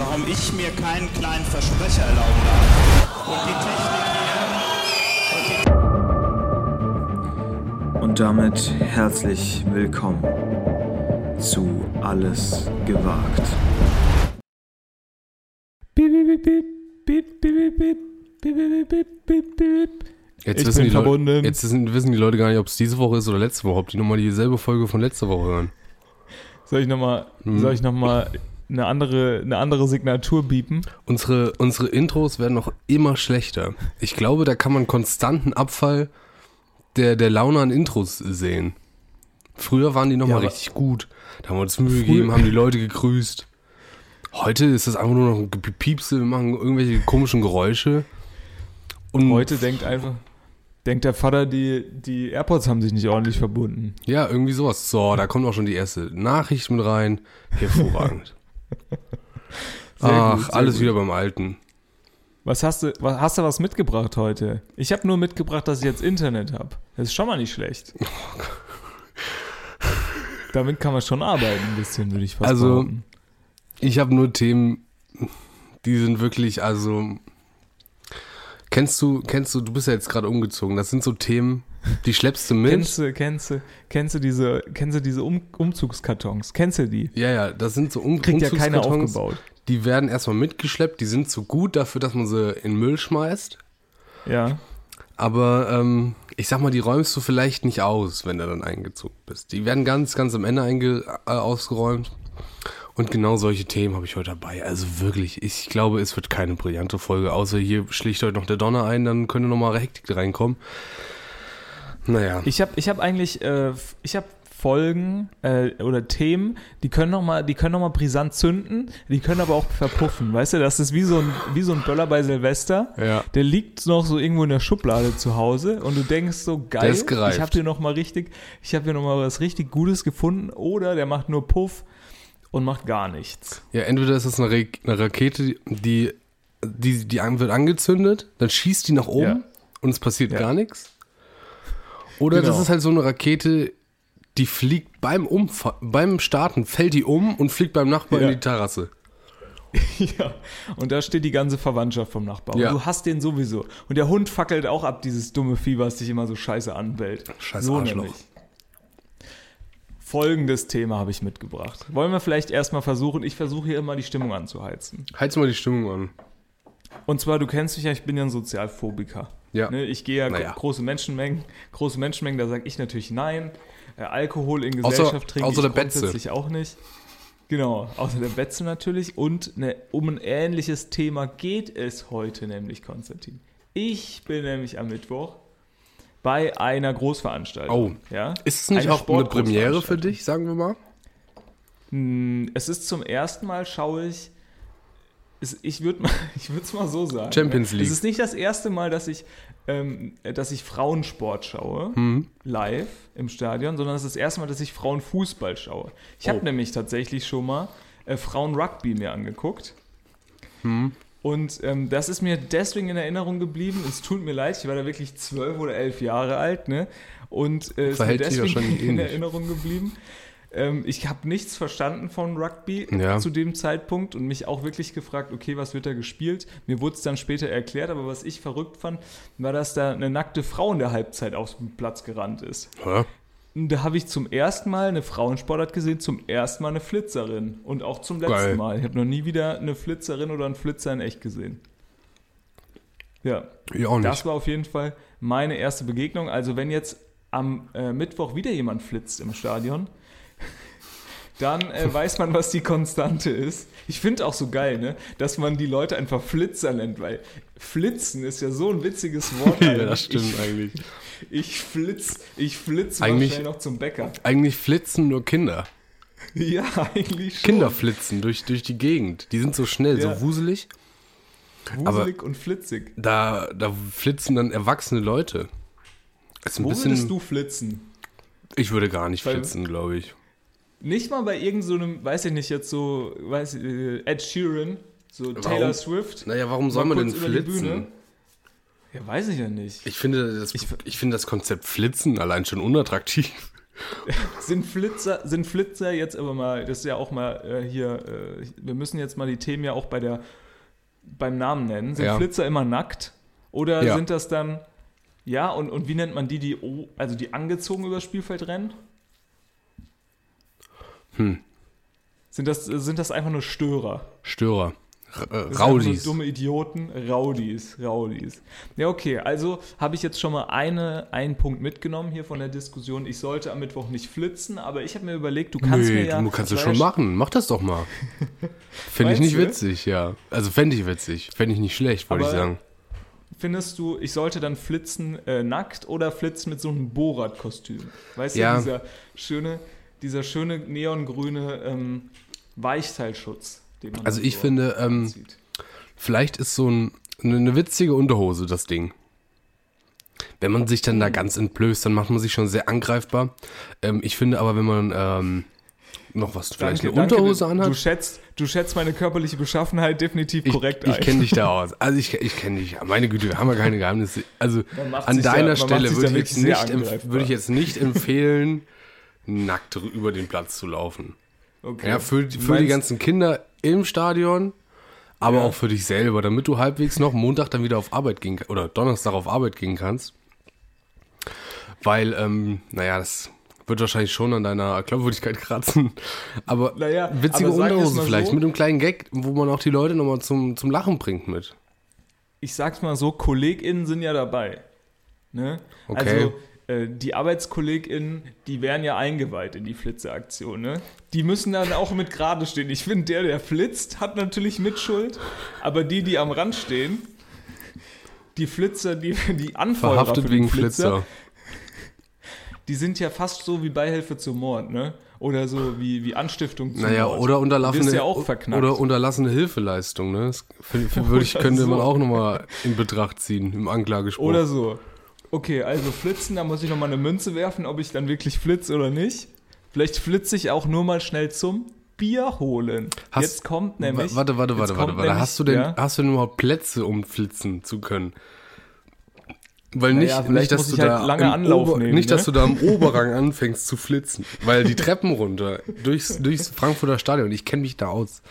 warum ich mir keinen kleinen Versprecher erlauben darf. Und die Technik hier. Und damit herzlich willkommen zu Alles gewagt. Jetzt Ich wissen bin die verbunden. Leute, jetzt wissen, wissen die Leute gar nicht, ob es diese Woche ist oder letzte Woche, ob die nochmal dieselbe Folge von letzter Woche hören. Soll ich nochmal Hm. soll ich noch mal eine andere, eine andere Signatur biepen? Unsere, unsere Intros werden noch immer schlechter. Ich glaube, da kann man konstanten Abfall der, der Laune an Intros sehen. Früher waren die nochmal Ja, richtig gut. Da haben wir uns Mühe gegeben, haben die Leute gegrüßt. Heute ist das einfach nur noch ein Gepiepse, wir machen irgendwelche komischen Geräusche. Und Heute denkt einfach, denkt der Vater, die, die AirPods haben sich nicht ordentlich verbunden. Ja, irgendwie sowas. So, da kommt auch schon die erste Nachricht mit rein. Hervorragend. Sehr Ach, gut, alles gut. wieder beim Alten. Was hast du, was, hast du was mitgebracht heute? Ich habe nur mitgebracht, dass ich jetzt Internet habe. Das ist schon mal nicht schlecht. Damit kann man schon arbeiten, ein bisschen, würde ich fast Also- behaupten. Ich habe nur Themen, die sind wirklich, also. Kennst du, kennst du, du bist ja jetzt gerade umgezogen, das sind so Themen, die schleppst du mit. Kennst du, kennst du, kennst du diese, kennst du diese um Umzugskartons? Kennst du die? ja, ja, das sind so um Kriegt ja keiner Umzugskartons, aufgebaut. Die werden erstmal mitgeschleppt, die sind so gut dafür, dass man sie in Müll schmeißt. Ja. Aber ähm, ich sag mal, die räumst du vielleicht nicht aus, wenn du dann eingezogen bist. Die werden ganz, ganz am Ende einge äh, ausgeräumt. Und genau solche Themen habe ich heute dabei. Also wirklich, ich glaube, es wird keine brillante Folge, außer hier schlicht heute noch der Donner ein, dann könnte nochmal Hektik reinkommen. Naja. Ich habe ich hab eigentlich, äh, ich habe Folgen äh, oder Themen, die können noch mal, die können noch mal brisant zünden, die können aber auch verpuffen. Weißt du, das ist wie so ein, wie so ein Böller bei Silvester. Ja. Der liegt noch so irgendwo in der Schublade zu Hause und du denkst so geil, ich habe hier noch mal richtig, ich habe hier noch mal was richtig Gutes gefunden oder der macht nur Puff und macht gar nichts. Ja, entweder ist es eine, Ra eine Rakete, die, die, die wird angezündet, dann schießt die nach oben Ja. und es passiert Ja. gar nichts. Oder das Genau. ist halt so eine Rakete, die fliegt beim Umfa beim Starten, fällt die um und fliegt beim Nachbarn Ja. in die Terrasse. Ja, und da steht die ganze Verwandtschaft vom Nachbarn. Ja. Du hast den sowieso. Und der Hund fackelt auch ab, dieses dumme Vieh, was dich immer so scheiße anbellt. Scheiß so Arschloch. nämlich. Folgendes Thema habe ich mitgebracht. Wollen wir vielleicht erstmal versuchen, ich versuche hier immer die Stimmung anzuheizen. Heiz mal die Stimmung an. Und zwar, du kennst mich ja, ich bin ja ein Sozialphobiker. Ja. Ne, ich gehe ja Naja. gro- große Menschenmengen, große Menschenmengen, da sage ich natürlich nein. Äh, Alkohol in Außer- Gesellschaft trinke außer ich der Betze. grundsätzlich auch nicht. Genau, außer der Betze natürlich. Und ne, um ein ähnliches Thema geht es heute nämlich, Konstantin. Ich bin nämlich am Mittwoch bei einer Großveranstaltung. Oh. ja? Ist es nicht Eine auch eine Premiere für dich, sagen wir mal? Hm, Es ist zum ersten Mal, schaue ich, ich würde es mal so sagen. Champions? League. Es ist nicht das erste Mal, dass ich, ähm, dass ich Frauensport schaue, Mhm. live im Stadion, sondern es ist das erste Mal, dass ich Frauenfußball schaue. Ich habe Oh. nämlich tatsächlich schon mal äh, Frauenrugby mir angeguckt. Mhm. Und ähm, das ist mir deswegen in Erinnerung geblieben. Es tut mir leid, ich war da wirklich zwölf oder elf Jahre alt, ne? Und äh, es ist mir deswegen in ähnlich. Erinnerung geblieben. Ähm, ich habe nichts verstanden von Rugby Ja. zu dem Zeitpunkt und mich auch wirklich gefragt, okay, was wird da gespielt? Mir wurde es dann später erklärt, aber was ich verrückt fand, war, dass da eine nackte Frau in der Halbzeit aus dem Platz gerannt ist. Ja. Und da habe ich zum ersten Mal eine Frauensportart gesehen, zum ersten Mal eine Flitzerin und auch zum letzten Geil. Mal. Ich habe noch nie wieder eine Flitzerin oder einen Flitzer in echt gesehen. Ja, Ich auch nicht. das war auf jeden Fall meine erste Begegnung. Also wenn jetzt am äh, Mittwoch wieder jemand flitzt im Stadion, dann äh, weiß man, was die Konstante ist. Ich finde auch so geil, ne, dass man die Leute einfach Flitzer nennt, weil Flitzen ist ja so ein witziges Wort. ja, das stimmt eigentlich. Ich flitz, ich flitz Eigentlich- schnell noch zum Bäcker. Eigentlich flitzen nur Kinder. Ja, eigentlich schon. Kinder flitzen durch, durch die Gegend. Die sind so schnell, Ja. so wuselig. Wuselig und flitzig. Da, da flitzen dann erwachsene Leute. Ist Wo bisschen, würdest du flitzen? Ich würde gar nicht Weil- flitzen, glaube ich. Nicht mal bei irgendeinem, so weiß ich nicht, jetzt so, weiß ich, äh, Ed Sheeran, so Taylor Warum? Swift. Naja, warum soll man denn flitzen? Ja, weiß ich ja nicht. Ich finde, das, Ich- ich, finde das Konzept Flitzen allein schon unattraktiv. sind Flitzer, sind Flitzer jetzt aber mal, das ist ja auch mal äh, hier, äh, wir müssen jetzt mal die Themen ja auch bei der, beim Namen nennen. Sind Ja. Flitzer immer nackt? Oder Ja. sind das dann, ja, und, und wie nennt man die, die, also die angezogen übers Spielfeld rennen? Hm. Sind das, sind das einfach nur Störer? Störer. Äh, Raudis. Dumme Idioten. Raudis, Raudis. Ja, okay, also habe ich jetzt schon mal eine, einen Punkt mitgenommen hier von der Diskussion. Ich sollte am Mittwoch nicht flitzen, aber ich habe mir überlegt, du kannst Nö, mir ja. du kannst es schon machen. Mach das doch mal. Finde ich nicht du? witzig, ja. Also fände ich witzig. Fände ich nicht schlecht, wollte ich sagen. Findest du, ich sollte dann flitzen äh, nackt oder flitzen mit so einem Borat-Kostüm? Weißt Ja. du, dieser schöne, dieser schöne neongrüne ähm, Weichteilschutz, den man Also ich so finde, ähm. Vielleicht ist so ein, eine, witzige Unterhose das Ding. Wenn man sich dann da ganz entblößt, dann macht man sich schon sehr angreifbar. Ähm, ich finde aber, wenn man ähm, noch was, vielleicht Danke, eine danke, Unterhose Du anhat. schätzt, du schätzt meine körperliche Beschaffenheit definitiv Ich, korrekt ich ein. kenne dich da aus. Also ich, ich kenne dich. Meine Güte, wir haben ja keine Geheimnisse. Also an da- deiner macht Stelle würde da ich, jetzt nicht, würde ich jetzt nicht empfehlen, nackt über den Platz zu laufen. Okay. Ja, für, für die ganzen Kinder im Stadion, aber Ja. auch für dich selber, damit du halbwegs noch Montag dann wieder auf Arbeit gehen oder Donnerstag auf Arbeit gehen kannst. Weil, ähm, naja, das wird wahrscheinlich schon an deiner Glaubwürdigkeit kratzen. Aber Naja, witzige aber sagen wir's Unterhose mal vielleicht, so. mit einem kleinen Gag, wo man auch die Leute nochmal zum, zum Lachen bringt mit. ich sag's mal so, KollegInnen sind ja dabei. Ne? Okay. Also die ArbeitskollegInnen, die werden ja eingeweiht in die Flitzeaktion. Ne? Die müssen dann auch mit gerade stehen. Ich finde, der, der flitzt, hat natürlich Mitschuld, aber die, die am Rand stehen, die Flitzer, die, die Anfeuerer Verhaftet wegen Flitzer. die sind ja fast so wie Beihilfe zum Mord, ne? Oder so wie, wie Anstiftung zum Naja, Mord. oder Du unterlassene, ja oder unterlassene Hilfeleistung, ne? Das würde ich, Oder könnte so. man auch nochmal in Betracht ziehen im Anklagespruch. Oder so. Okay, also flitzen, da muss ich nochmal eine Münze werfen, ob ich dann wirklich flitze oder nicht. Vielleicht flitze ich auch nur mal schnell zum Bier holen. Hast- Jetzt kommt nämlich. Wa- Warte, warte, warte, warte, warte. nämlich- Hast du denn, ja? hast du denn überhaupt Plätze, um flitzen zu können? Weil Naja, nicht, vielleicht nicht, dass du halt da lange Anlauf Ober, nehmen, nicht, ne? dass du da am Oberrang anfängst zu flitzen, weil die Treppen runter durchs, durchs Frankfurter Stadion, ich kenne mich da aus.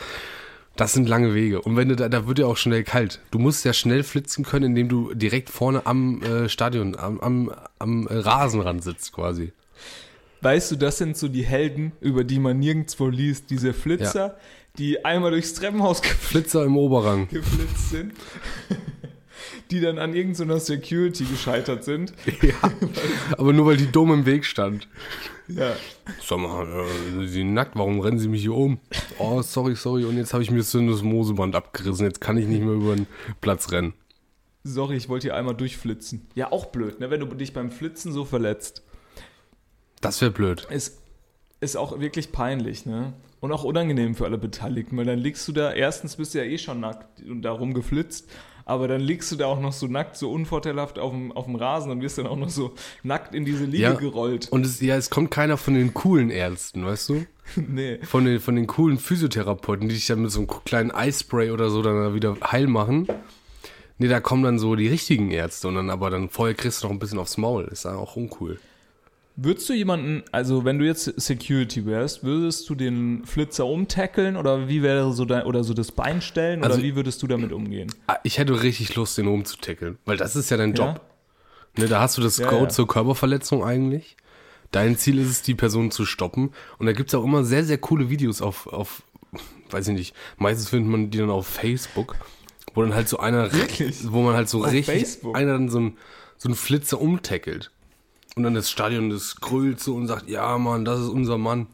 Das sind lange Wege und wenn du da, da wird ja auch schnell kalt. Du musst ja schnell flitzen können, indem du direkt vorne am äh, Stadion, am, am, am äh, Rasenrand sitzt quasi. Weißt du, das sind so die Helden, über die man nirgendwo liest. Diese Flitzer, die einmal durchs Treppenhaus gefl- Flitzer im Oberrang. geflitzt sind. Die dann an irgendeiner Security gescheitert sind. Ja, aber nur weil die dumm im Weg stand. Ja. Sag mal, äh, Sie sind nackt, warum rennen Sie mich hier um? Oh, sorry, sorry. Und jetzt habe ich mir das Moseband abgerissen. Jetzt kann ich nicht mehr über den Platz rennen. Sorry, ich wollte hier einmal durchflitzen. Ja, auch blöd, ne? wenn du dich beim Flitzen so verletzt. Das wäre blöd. Ist, ist auch wirklich peinlich, ne? Und auch unangenehm für alle Beteiligten, weil dann liegst du da, erstens bist du ja eh schon nackt und darum geflitzt, aber dann liegst du da auch noch so nackt, so unvorteilhaft auf dem, auf dem Rasen und wirst dann auch noch so nackt in diese Liege Ja. gerollt. Und es, ja, es kommt keiner von den coolen Ärzten, weißt du? nee. Von den, von den coolen Physiotherapeuten, die dich dann mit so einem kleinen Eispray oder so dann wieder heil machen. Nee, da kommen dann so die richtigen Ärzte und dann aber dann vorher kriegst du noch ein bisschen aufs Maul. Ist ja auch uncool. Würdest du jemanden, also wenn du jetzt Security wärst, würdest du den Flitzer umtackeln oder wie wäre so dein, oder so das Bein stellen oder Also- wie würdest du damit umgehen? Ah, Ich hätte richtig Lust, den umzutackeln, weil das ist ja dein Ja? Job. Ne, da hast du das Ja, Code ja. zur Körperverletzung eigentlich. Dein Ziel ist es, die Person zu stoppen. Und da gibt's auch immer sehr, sehr coole Videos auf, auf, weiß ich nicht, meistens findet man die dann auf Facebook, wo dann halt so einer, Wirklich? wo man halt so Auf richtig, Facebook? einer dann so ein, so ein Flitzer umtackelt. Und dann das Stadion, das grölt so und sagt, ja Mann, das ist unser Mann.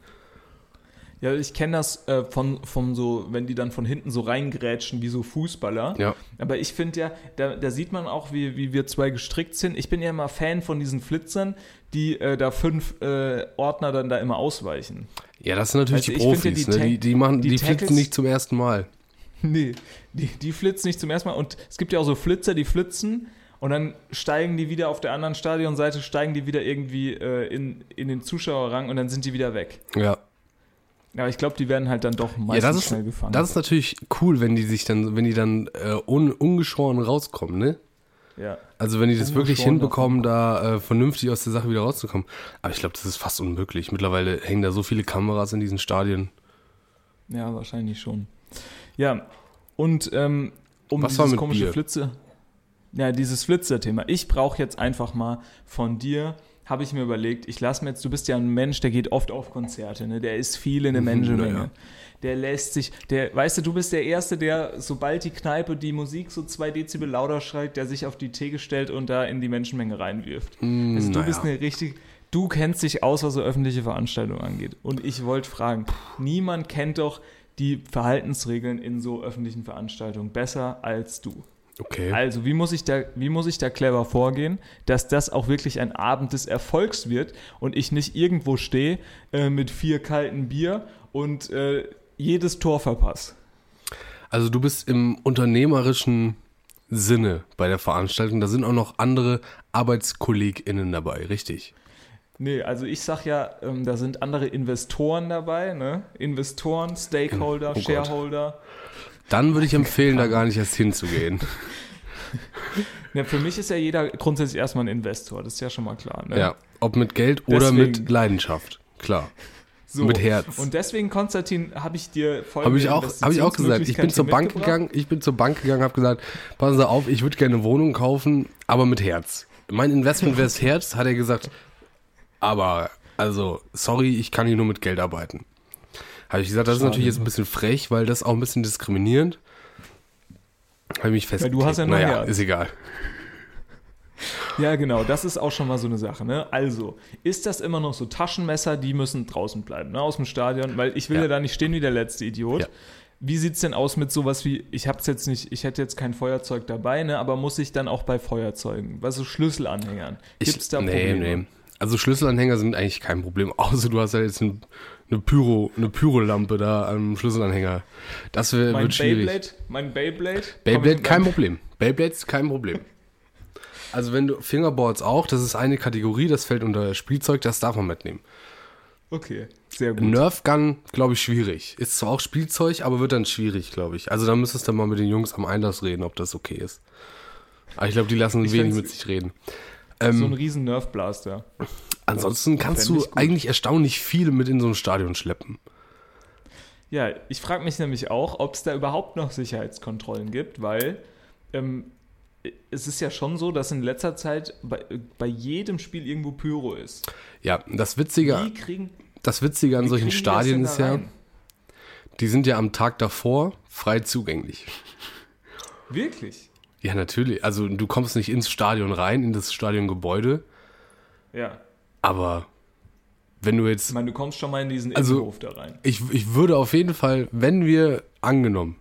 Ja, ich kenne das äh, von, von so, wenn die dann von hinten so reingrätschen wie so Fußballer. Ja. Aber ich finde ja, da, da sieht man auch, wie, wie wir zwei gestrickt sind. Ich bin ja immer Fan von diesen Flitzern, die äh, da fünf äh, Ordner dann da immer ausweichen. Ja, das sind natürlich Also die Profis, ja, die ne? Die, die machen, die die, Tackles- flitzen nicht zum ersten Mal. Nee, die, die flitzen nicht zum ersten Mal. Und es gibt ja auch so Flitzer, die flitzen und dann steigen die wieder auf der anderen Stadionseite, steigen die wieder irgendwie äh, in, in den Zuschauerrang und dann sind die wieder weg. Ja. Aber ich glaube, die werden halt dann doch meistens Ja, das ist, schnell gefangen. das ist natürlich cool, wenn die sich dann, wenn die dann äh, un, ungeschoren rauskommen, ne? Ja. Also wenn die das wirklich hinbekommen, da äh, vernünftig aus der Sache wieder rauszukommen. Aber ich glaube, das ist fast unmöglich. Mittlerweile hängen da so viele Kameras in diesen Stadien. Ja, wahrscheinlich schon. Ja, und ähm, um Was war dieses komische Bier? Flitze. Ja, dieses Flitzer-Thema. Ich brauche jetzt einfach mal von dir, habe ich mir überlegt, ich lasse mir jetzt, du bist ja ein Mensch, der geht oft auf Konzerte, ne? Der ist viel in der Menschenmenge. naja. Der lässt sich, der, weißt du, du bist der Erste, der, sobald die Kneipe die Musik so zwei Dezibel lauter schreit, der sich auf die Theke stellt und da in die Menschenmenge reinwirft. also du naja. bist eine richtig, du kennst dich aus, was so öffentliche Veranstaltungen angeht. Und ich wollte fragen, niemand kennt doch die Verhaltensregeln in so öffentlichen Veranstaltungen besser als du. Okay. Also, wie muss, ich da, wie muss ich da clever vorgehen, dass das auch wirklich ein Abend des Erfolgs wird und ich nicht irgendwo stehe äh, mit vier kalten Bier und äh, jedes Tor verpasse? Also du bist im unternehmerischen Sinne bei der Veranstaltung. Da sind auch noch andere ArbeitskollegInnen dabei, richtig? Nee, also ich sag ja, ähm, da sind andere Investoren dabei, ne? Investoren, Stakeholder, Oh Gott. Dann würde ich empfehlen, da gar nicht erst hinzugehen. Ja, für mich ist ja jeder grundsätzlich erstmal ein Investor, das ist ja schon mal klar. Ne? Ja, ob mit Geld oder mit. Leidenschaft. Klar. so. mit Herz. Und deswegen, Konstantin, habe ich dir folgende Habe ich auch, habe ich auch gesagt. Ich bin zur Bank gegangen, ich bin zur Bank gegangen, habe gesagt, passen Sie auf, ich würde gerne eine Wohnung kaufen, aber mit Herz. Mein Investment wäre das Herz, hat er gesagt. Aber, also, sorry, ich kann hier nur mit Geld arbeiten. Habe ich gesagt, das ist natürlich jetzt ein bisschen frech, weil das auch ein bisschen diskriminierend. Habe ich mich festgelegt. du hast ja naja, ist egal. Ja, genau, das ist auch schon mal so eine Sache. Ne? Also, ist das immer noch so Taschenmesser, die müssen draußen bleiben, ne? aus dem Stadion, weil ich will ja, Ja. da nicht stehen wie der letzte Idiot. Ja. Wie sieht's denn aus mit sowas wie, ich hab's jetzt nicht, ich hätte jetzt kein Feuerzeug dabei, ne, aber muss ich dann auch bei Feuerzeugen, bei so Schlüsselanhängern, Ich, gibt's da nee, Probleme? nee. Also Schlüsselanhänger sind eigentlich kein Problem, außer du hast ja jetzt ein, eine Pyro, eine Pyrolampe da am Schlüsselanhänger. Das wär, Mein wird schwierig. Beyblade, mein Beyblade, Beyblade kein Problem. Beyblade ist kein Problem. Also wenn du Fingerboards auch, das ist eine Kategorie, das fällt unter Spielzeug, das darf man mitnehmen. Okay, sehr gut. Nerf Gun, glaube ich, schwierig. Ist zwar auch Spielzeug, aber wird dann schwierig, glaube ich. Also da müsstest du mal mit den Jungs am Einlass reden, ob das okay ist. Aber ich glaube, die lassen Ich wenig mit sich reden. So Ähm, ein riesen Nerf-Blaster. ansonsten kannst du eigentlich erstaunlich viel mit in so ein Stadion schleppen. Ja, ich frage mich nämlich auch, ob es da überhaupt noch Sicherheitskontrollen gibt, weil ähm, es ist ja schon so, dass in letzter Zeit bei, bei jedem Spiel irgendwo Pyro ist. Ja, das Witzige, kriegen, das Witzige an solchen Stadien ist ja, rein? die sind ja am Tag davor frei zugänglich. Wirklich? Ja, natürlich. Also du kommst nicht ins Stadion rein, in das Stadiongebäude, Ja. aber wenn du Ich jetzt. meine, du kommst schon mal in diesen Also- Innenhof da rein. Ich, ich würde auf jeden Fall, wenn wir angenommen,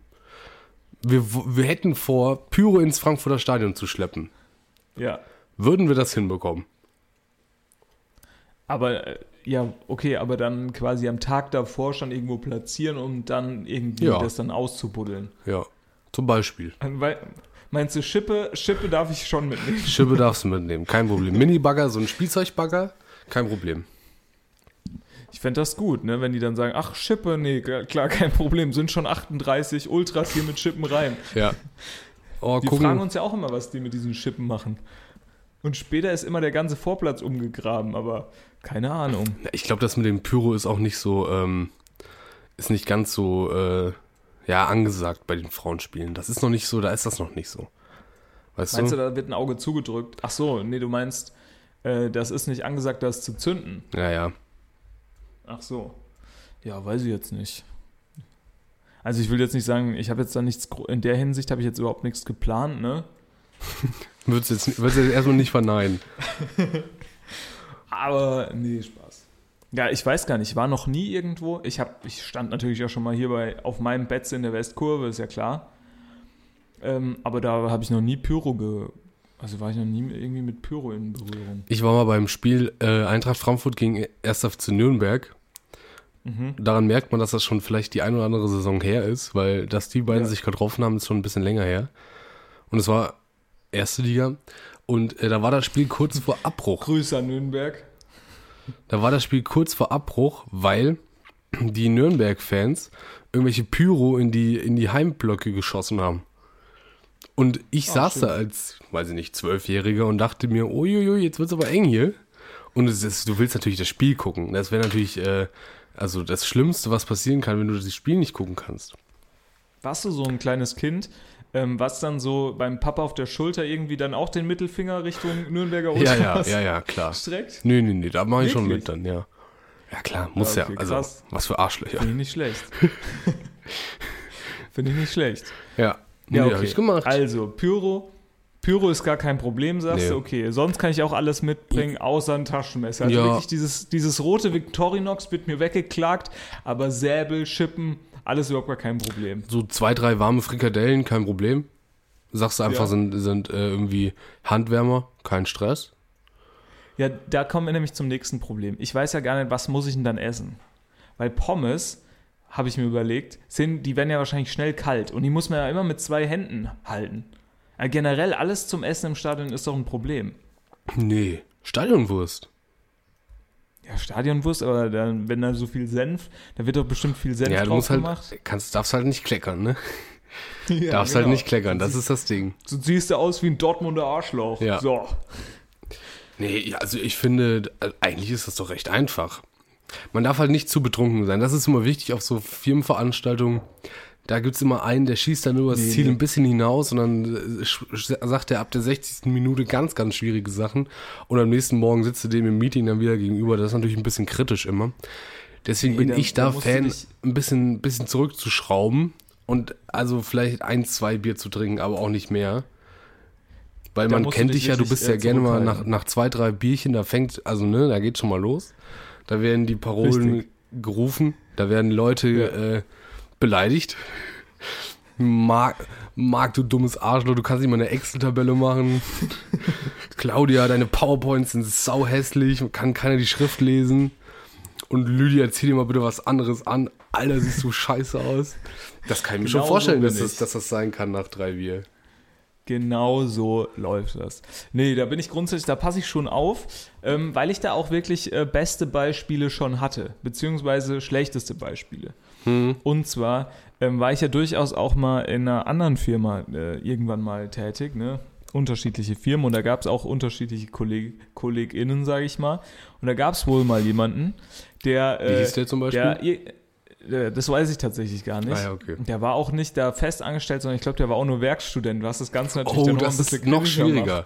wir, wir hätten vor, Pyro ins Frankfurter Stadion zu schleppen, Ja. würden wir das hinbekommen. Aber, äh, ja, okay, aber dann quasi am Tag davor schon irgendwo platzieren, um dann irgendwie Ja. das dann auszubuddeln. Ja, zum Beispiel. Weil, meinst du, Schippe, Schippe darf ich schon mitnehmen? Schippe darfst du mitnehmen, kein Problem. Mini-Bagger, so ein Spielzeugbagger, kein Problem. Ich fände das gut, ne? wenn die dann sagen, ach, Schippe, nee, klar, kein Problem, sind schon 38 Ultras hier mit Schippen rein. Ja. Oh, Die gucken. fragen uns ja auch immer, was die mit diesen Schippen machen. Und später ist immer der ganze Vorplatz umgegraben, aber keine Ahnung. Ich glaube, das mit dem Pyro ist auch nicht so, ähm, ist nicht ganz so, äh, ja, angesagt bei den Frauenspielen. Das ist noch nicht so, da ist das noch nicht so. Weißt Meinst du? du, da wird ein Auge zugedrückt? Ach so, nee, du meinst, äh, das ist nicht angesagt, das zu zünden. Ja, ja. Ach so. Ja, weiß ich jetzt nicht. Also ich will jetzt nicht sagen, ich habe jetzt da nichts, in der Hinsicht habe ich jetzt überhaupt nichts geplant, ne? Würdest du jetzt, würdest jetzt erstmal nicht verneinen. Aber nee, Spaß. Ja, ich weiß gar nicht, ich war noch nie irgendwo. Ich, hab, ich stand natürlich auch schon mal hier bei, auf meinem Bett in der Westkurve, ist ja klar. Ähm, aber da habe ich noch nie Pyro ge. Also war ich noch nie irgendwie mit Pyro in Berührung. Ich war mal beim Spiel äh, Eintracht Frankfurt gegen 1. FC Nürnberg. Mhm. Daran merkt man, dass das schon vielleicht die ein oder andere Saison her ist, weil dass die beiden Ja. sich getroffen haben, ist schon ein bisschen länger her. Und es war erste Liga. Und äh, da war das Spiel kurz vor Abbruch. Grüße an Nürnberg. Da war das Spiel kurz vor Abbruch, weil die Nürnberg-Fans irgendwelche Pyro in die, in die Heimblöcke geschossen haben. Und ich Ah, saß stimmt. da als, weiß ich nicht, Zwölfjähriger und dachte mir, uiuiui, jetzt wird's aber eng hier. Und es ist, du willst natürlich das Spiel gucken. Das wäre natürlich, äh, also das Schlimmste, was passieren kann, wenn du das Spiel nicht gucken kannst. Warst du so ein kleines Kind, ähm, was dann so beim Papa auf der Schulter irgendwie dann auch den Mittelfinger Richtung Nürnberger Ja, Ultras ja, ja, ja, klar. streckt? Nee, nee, nee, da mache ich schon mit dann, ja. Ja, klar, muss Ja, ja. okay, Also, krass. was für Arschlöcher. Finde ich nicht schlecht. Finde ich nicht schlecht. Ja, nee, Ja, hab ich gemacht. Also, Pyro. Pyro ist gar kein Problem, sagst Nee. du. Okay, sonst kann ich auch alles mitbringen, außer ein Taschenmesser. Also Ja. wirklich dieses, dieses rote Victorinox wird mir weggeklagt, aber Säbel, Schippen, alles überhaupt gar kein Problem. so zwei, drei warme Frikadellen, kein Problem. Sagst du einfach, Ja. sind, sind äh, irgendwie Handwärmer, kein Stress. Ja, da kommen wir nämlich zum nächsten Problem. Ich weiß ja gar nicht, was muss ich denn dann essen? Weil Pommes, habe ich mir überlegt, sind, die werden ja wahrscheinlich schnell kalt und die muss man ja immer mit zwei Händen halten. Ja, generell alles zum Essen im Stadion ist doch ein Problem. Nee, Stadionwurst. Ja, Stadionwurst, aber dann, wenn da so viel Senf, da wird doch bestimmt viel Senf ja, du drauf musst halt, gemacht. kannst, darfst halt nicht kleckern, ne? Ja, darfst genau. halt nicht kleckern, das ist das Ding. So siehst du aus wie ein Dortmunder Arschloch. Ja. So. Nee, ja, also ich finde, äh, eigentlich ist das doch recht einfach. Man darf halt nicht zu betrunken sein. Das ist immer wichtig auf so Firmenveranstaltungen. Da gibt's immer einen, der schießt dann über das Nee, Ziel nee. ein bisschen hinaus und dann äh, sagt er ab der 60. Minute ganz, ganz schwierige Sachen. Und am nächsten Morgen sitzt du dem im Meeting dann wieder gegenüber. Das ist natürlich ein bisschen kritisch immer. Deswegen Nee, bin ich da Fan, ein bisschen, bisschen zurückzuschrauben und also vielleicht ein, zwei Bier zu trinken, aber auch nicht mehr. Weil Da man kennt dich ja, du bist ja gerne mal nach, nach zwei, drei Bierchen, da fängt, also ne, da geht schon mal los. Da werden die Parolen Richtig. gerufen, da werden Leute Ja. äh, beleidigt. Marc, Marc, du dummes Arschloch, du kannst nicht mal eine Excel-Tabelle machen. Claudia, deine PowerPoints sind sau hässlich, kann keiner die Schrift lesen. Und Lydia, zieh dir mal bitte was anderes an. Alter, siehst du scheiße aus. Das kann ich mir Genau schon vorstellen, so dass, das, dass das sein kann nach drei Bier. Genau so läuft das. Nee, da bin ich grundsätzlich, da passe ich schon auf, ähm, weil ich da auch wirklich äh, beste Beispiele schon hatte, beziehungsweise schlechteste Beispiele. Und zwar ähm, war ich ja durchaus auch mal in einer anderen Firma äh, irgendwann mal tätig, ne? Unterschiedliche Firmen und da gab es auch unterschiedliche Kolleg KollegInnen, sage ich mal. Und da gab es wohl mal jemanden, der. Wie hieß der zum Beispiel? Der, äh, das weiß ich tatsächlich gar nicht. Ah ja, okay. Der war auch nicht da fest angestellt, sondern ich glaube, der war auch nur Werkstudent, was das Ganze natürlich Oh, dann noch das ein bisschen ist noch schwieriger.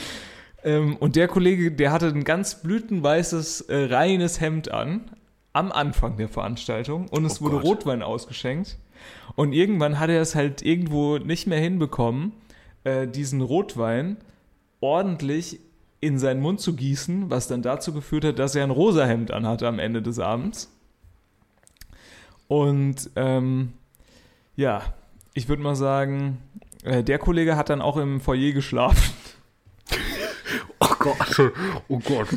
ähm, und der Kollege, der hatte ein ganz blütenweißes, äh, reines Hemd an, am Anfang der Veranstaltung und es Oh wurde Gott. Rotwein ausgeschenkt. Und irgendwann hat er es halt irgendwo nicht mehr hinbekommen, äh, diesen Rotwein ordentlich in seinen Mund zu gießen, was dann dazu geführt hat, dass er ein rosa Hemd anhatte am Ende des Abends. Und ähm, ja, ich würde mal sagen, äh, der Kollege hat dann auch im Foyer geschlafen. Oh Gott, oh Gott.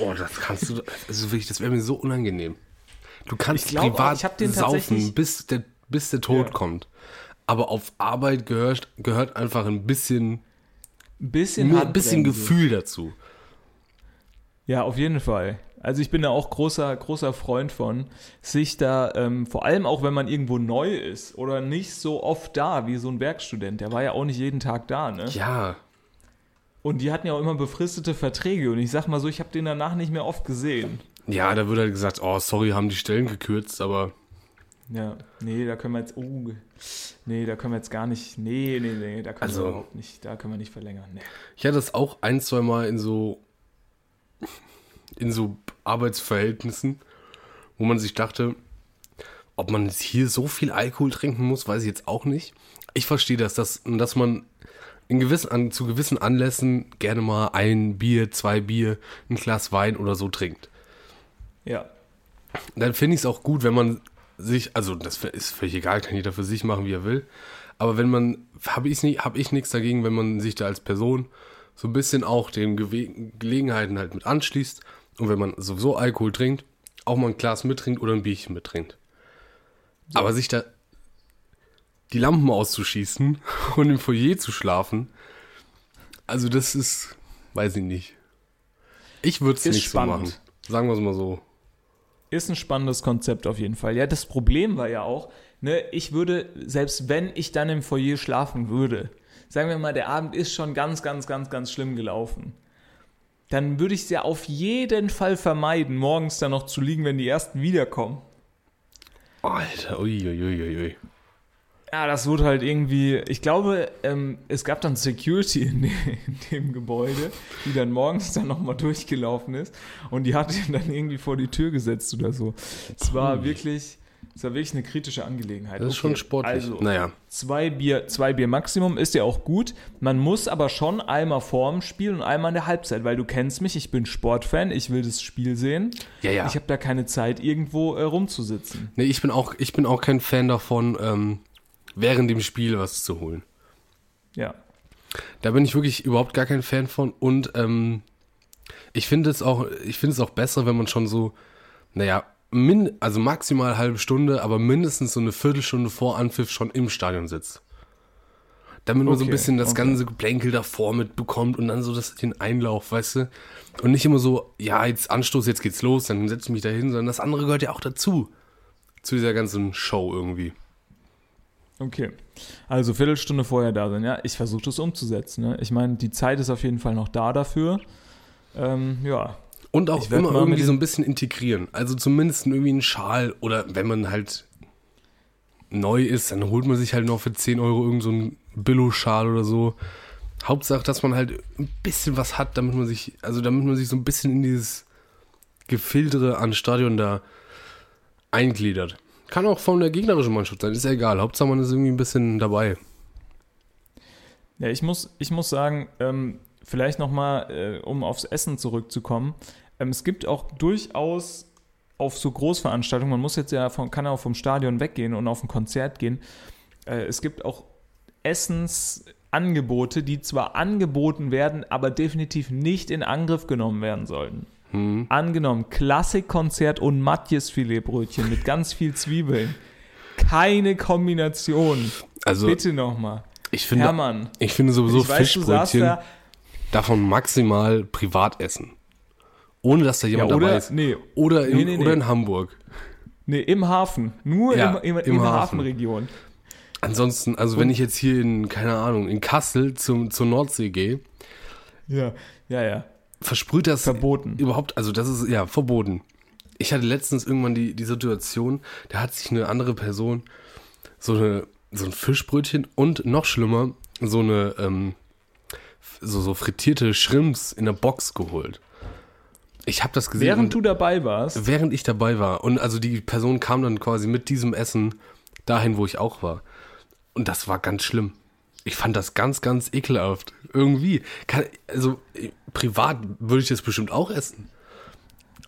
Oh, das kannst du, also wirklich, das wäre mir so unangenehm. Du kannst glaub auch, privat ich hab den saufen, bis der, bis der Tod Ja. kommt. Aber auf Arbeit gehört, gehört einfach ein bisschen, Ein bisschen, nur ein bisschen. Gefühl dazu. Ja, auf jeden Fall. Also ich bin da auch großer, großer Freund von, sich da, ähm, vor allem auch wenn man irgendwo neu ist oder nicht so oft da wie so ein Werkstudent, der war ja auch nicht jeden Tag da, ne? Ja, Und die hatten ja auch immer befristete Verträge und ich sag mal so, ich habe den danach nicht mehr oft gesehen. ja, da wird halt gesagt, oh, sorry, haben die Stellen gekürzt, aber Ja, nee, da können wir jetzt, oh, nee, da können wir jetzt gar nicht, nee, nee, nee, da können Also- wir überhaupt nicht, da können wir nicht verlängern, nee. ich hatte das auch ein, zwei Mal in so, in so Arbeitsverhältnissen, wo man sich dachte, ob man jetzt hier so viel Alkohol trinken muss, weiß ich jetzt auch nicht. Ich verstehe das, dass, dass man in gewissen, an, zu gewissen Anlässen gerne mal ein Bier, zwei Bier, ein Glas Wein oder so trinkt. Ja, Dann finde ich es auch gut, wenn man sich, also das ist völlig egal, kann jeder für sich machen, wie er will. Aber wenn man, habe ich nicht, habe ich nichts dagegen, wenn man sich da als Person so ein bisschen auch den Gewe Gelegenheiten halt mit anschließt und wenn man sowieso Alkohol trinkt, auch mal ein Glas mittrinkt oder ein Bierchen mittrinkt. Aber sich da die Lampen auszuschießen und im Foyer zu schlafen, also das ist, weiß ich nicht. Ich würde es nicht spannend. so machen. Sagen wir es mal so. Ist ein spannendes Konzept auf jeden Fall. Ja, das Problem war ja auch, ne, ich würde, selbst wenn ich dann im Foyer schlafen würde, sagen wir mal, der Abend ist schon ganz, ganz, ganz, ganz schlimm gelaufen, dann würde ich es ja auf jeden Fall vermeiden, morgens dann noch zu liegen, wenn die ersten wiederkommen. Alter, uiuiuiui. Ui, ui. Ja, das wurde halt irgendwie, ich glaube, ähm, es gab dann Security in, de, in dem Gebäude, die dann morgens dann nochmal durchgelaufen ist und die hat ihn dann irgendwie vor die Tür gesetzt oder so. Es war wirklich, es war wirklich eine kritische Angelegenheit. Das ist schon sportlich. Also, naja. zwei Bier, zwei Bier Maximum ist ja auch gut. Man muss aber schon einmal vorm Spiel und einmal in der Halbzeit, weil du kennst mich, ich bin Sportfan, ich will das Spiel sehen. Ja, ja. Ich habe da keine Zeit, irgendwo äh, rumzusitzen. Nee, ich bin auch, ich bin auch kein Fan davon, ähm, während dem Spiel was zu holen. Ja. Da bin ich wirklich überhaupt gar kein Fan von. Und ähm, ich finde es auch, ich finde es auch besser, wenn man schon so, naja, min, also maximal eine halbe Stunde, aber mindestens so eine Viertelstunde vor Anpfiff schon im Stadion sitzt. Damit man so ein Okay, bisschen das okay. ganze Geplänkel davor mitbekommt und dann so das, den Einlauf, weißt du? Und nicht immer so, ja, jetzt Anstoß, jetzt geht's los, dann setze ich mich da hin, sondern das andere gehört ja auch dazu. Zu dieser ganzen Show irgendwie. Okay. Also Viertelstunde vorher da sein, ja. Ich versuche das umzusetzen. Ne? Ich meine, die Zeit ist auf jeden Fall noch da dafür. Ähm, ja. Und auch immer irgendwie so ein bisschen integrieren. Also zumindest irgendwie einen Schal oder wenn man halt neu ist, dann holt man sich halt noch für 10 Euro irgend so einen Billo-Schal oder so. Hauptsache, dass man halt ein bisschen was hat, damit man sich, also damit man sich so ein bisschen in dieses Gefiltere an Stadion da eingliedert. Kann auch von der gegnerischen Mannschaft sein, ist ja egal. Hauptsache man ist irgendwie ein bisschen dabei. Ja, ich muss, ich muss sagen, ähm, vielleicht nochmal, äh, um aufs Essen zurückzukommen. Ähm, es gibt auch durchaus auf so Großveranstaltungen, man muss jetzt ja von, kann auch vom Stadion weggehen und auf ein Konzert gehen. Äh, es gibt auch Essensangebote, die zwar angeboten werden, aber definitiv nicht in Angriff genommen werden sollten. Hm. Angenommen, Klassikkonzert und Matjes Filetbrötchen mit ganz viel Zwiebeln. Keine Kombination. Also Bitte nochmal. ich finde, Hermann. ich finde sowieso ich weiß, Fischbrötchen da. davon maximal privat essen. Ohne dass da Ja, jemand dabei oder, ist. nee, Oder, in, Nee, nee, oder in Hamburg. nee, im Hafen. Nur Ja, im, im, im in der Hafen. Hafenregion. Ansonsten, also wenn ich jetzt hier in, keine Ahnung, in Kassel zum, zur Nordsee gehe, Ja, ja, ja. Versprüht das Verboten. überhaupt, also das ist ja verboten. Ich hatte letztens irgendwann die, die Situation, da hat sich eine andere Person so, eine, so ein Fischbrötchen und noch schlimmer, so eine ähm, so, so frittierte Shrimps in der Box geholt. Ich habe das gesehen. Während du dabei warst, Während ich dabei war. Und also die Person kam dann quasi mit diesem Essen dahin, wo ich auch war. Und das war ganz schlimm. Ich fand das ganz, ganz ekelhaft. Irgendwie. Kann, also privat würde ich das bestimmt auch essen.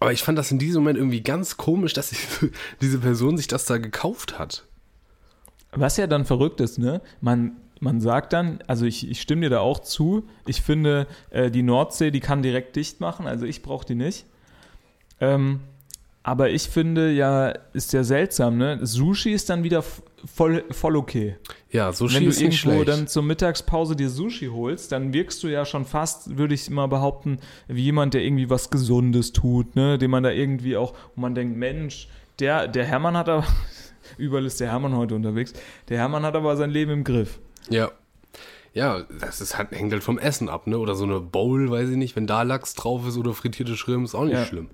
Aber ich fand das in diesem Moment irgendwie ganz komisch, dass ich, diese Person sich das da gekauft hat. was ja dann verrückt ist, ne? Man, man sagt dann, also ich, ich stimme dir da auch zu, ich finde, äh, die Nordsee, die kann direkt dicht machen, also ich brauche die nicht. Ähm, aber ich finde ja, ist ja seltsam, ne? Sushi ist dann wieder voll, voll okay. Ja, Sushi Wenn du ist nicht irgendwo schlecht. dann zur Mittagspause dir Sushi holst, dann wirkst du ja schon fast, würde ich mal behaupten, wie jemand, der irgendwie was Gesundes tut, ne? Dem man da irgendwie auch, wo man denkt, Mensch, der, der Hermann hat aber, überall ist der Hermann heute unterwegs, der Hermann hat aber sein Leben im Griff. Ja. Ja, das ist halt, hängt halt vom Essen ab, ne? Oder so eine Bowl, weiß ich nicht, wenn da Lachs drauf ist oder frittierte Shrimps, auch nicht Ja. schlimm.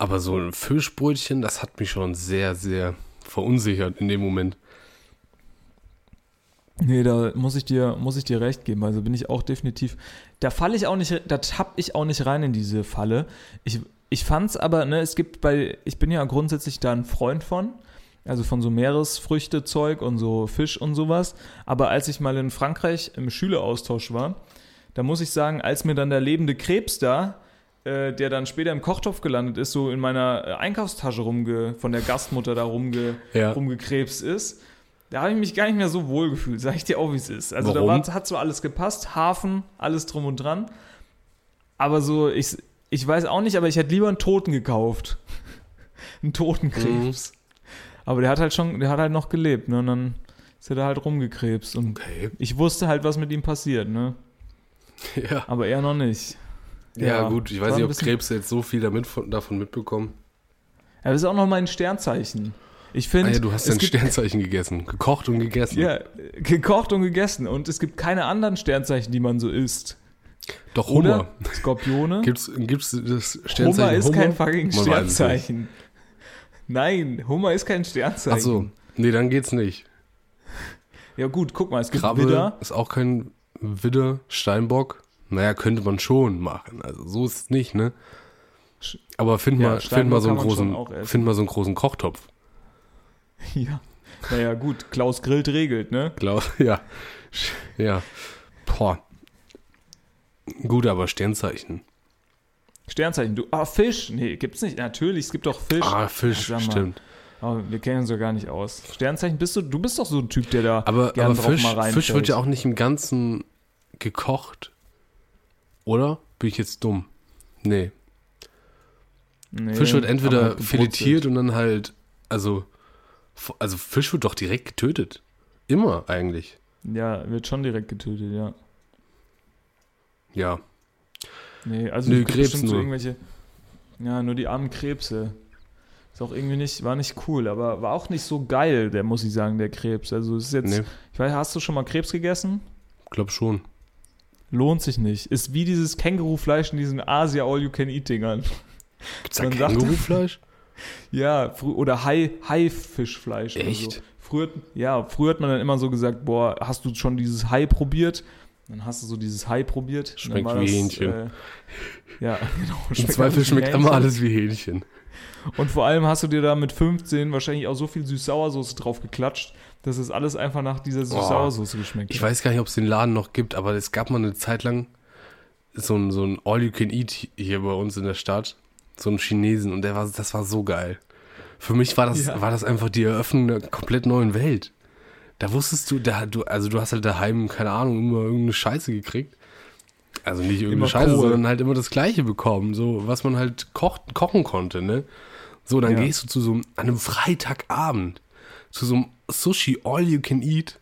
Aber so ein Fischbrötchen, das hat mich schon sehr, sehr verunsichert in dem Moment. Nee, da muss ich dir, muss ich dir recht geben. Also bin ich auch definitiv. Da falle ich auch nicht, da tapp ich auch nicht rein in diese Falle. Ich, ich fand's aber, ne, es gibt bei, ich bin ja grundsätzlich da ein Freund von, also von so Meeresfrüchtezeug und so Fisch und sowas. Aber als ich mal in Frankreich im Schüleraustausch war, da muss ich sagen, als mir dann der lebende Krebs da, äh, der dann später im Kochtopf gelandet ist, so in meiner äh, Einkaufstasche rumge, von der Gastmutter da rumge, Ja. rumgekrebst ist, da habe ich mich gar nicht mehr so wohl gefühlt, sag ich dir auch, wie es ist. Also Warum? da war, hat so alles gepasst, Hafen, alles drum und dran. Aber so, ich, ich weiß auch nicht, aber ich hätte lieber einen Toten gekauft. einen toten Krebs. Aber der hat halt schon, der hat halt noch gelebt, ne? Und dann ist er da halt rumgekrebst. Und Okay. ich wusste halt, was mit ihm passiert, ne? Ja. Aber er noch nicht. Ja, gut, ich weiß nicht, ob Krebs jetzt so viel damit von, davon mitbekommen. Aber das ist auch noch mal ein Sternzeichen. Ich Ah finde, ja, du hast dein Sternzeichen gegessen. Gekocht und gegessen. ja, gekocht und gegessen. Und es gibt keine anderen Sternzeichen, die man so isst. Doch Hummer. Oder Skorpione. Gibt's, gibt's das Sternzeichen Hummer ist kein fucking Man. Sternzeichen. Nein, Hummer ist kein Sternzeichen. Ach so. Nee, dann geht's nicht. Ja gut, guck mal, es gibt Krabbe Widder. ist auch kein Widder, Steinbock. Naja, könnte man schon machen. Also so ist es nicht, ne? Aber find Ja, mal, find mal so einen großen, find mal so einen großen Kochtopf. Ja. Naja, gut, Klaus grillt regelt, ne? Glaub, ja. Ja. Boah. Gut, aber Sternzeichen. Sternzeichen, du. Ah, Fisch. Nee, gibt's nicht. Natürlich, es gibt doch Fisch. Ah, Fisch, Ja, stimmt. Aber wir kennen uns ja gar nicht aus. Sternzeichen, bist du, du bist doch so ein Typ, der da Aber, aber drauf Fisch. Fisch wird ja auch nicht im Ganzen gekocht. Oder? Bin ich jetzt dumm? Nee. Nee, Fisch wird entweder halt filetiert und dann halt, also, also Fisch wird doch direkt getötet. Immer eigentlich. Ja, wird schon direkt getötet, ja. Ja. Nee, also gibt Krebs bestimmt so nur. irgendwelche. Ja, nur die armen Krebse. Ist auch irgendwie nicht, war nicht cool, aber war auch nicht so geil, der muss ich sagen, der Krebs. Also es ist jetzt, Nee, ich weiß, hast du schon mal Krebs gegessen? glaub schon. Lohnt sich nicht. Ist wie dieses Kängurufleisch in diesen Asia All-You-Can-Eat-Dingern. Gibt's da Kängurufleisch? Ja, oder Hai, Haifischfleisch. Echt? So. Früher, ja, früher hat man dann immer so gesagt, boah, hast du schon dieses Hai probiert? Dann hast du so dieses Hai probiert. Schmeckt wie das, Hähnchen. Äh, ja, genau. Im Zweifel schmeckt immer alles wie Hähnchen. Und vor allem hast du dir da mit 15 wahrscheinlich auch so viel Süß-Sauersoße drauf geklatscht, dass es alles einfach nach dieser Süß-Sauersoße geschmeckt Ich hat. weiß gar nicht, ob es den Laden noch gibt, aber es gab mal eine Zeit lang so ein, so ein All-You-Can-Eat hier bei uns in der Stadt. So einen Chinesen und der war, das war so geil. Für mich war das, Ja. war das einfach die Eröffnung einer komplett neuen Welt. Da wusstest du, da, du, also du hast halt daheim, keine Ahnung, immer irgendeine Scheiße gekriegt. Also nicht irgendeine Immer Scheiße, Kohl. sondern halt immer das Gleiche bekommen, so was man halt kocht, kochen konnte, ne? So, dann Ja. gehst du zu so einem, an einem Freitagabend zu so einem Sushi All You Can Eat.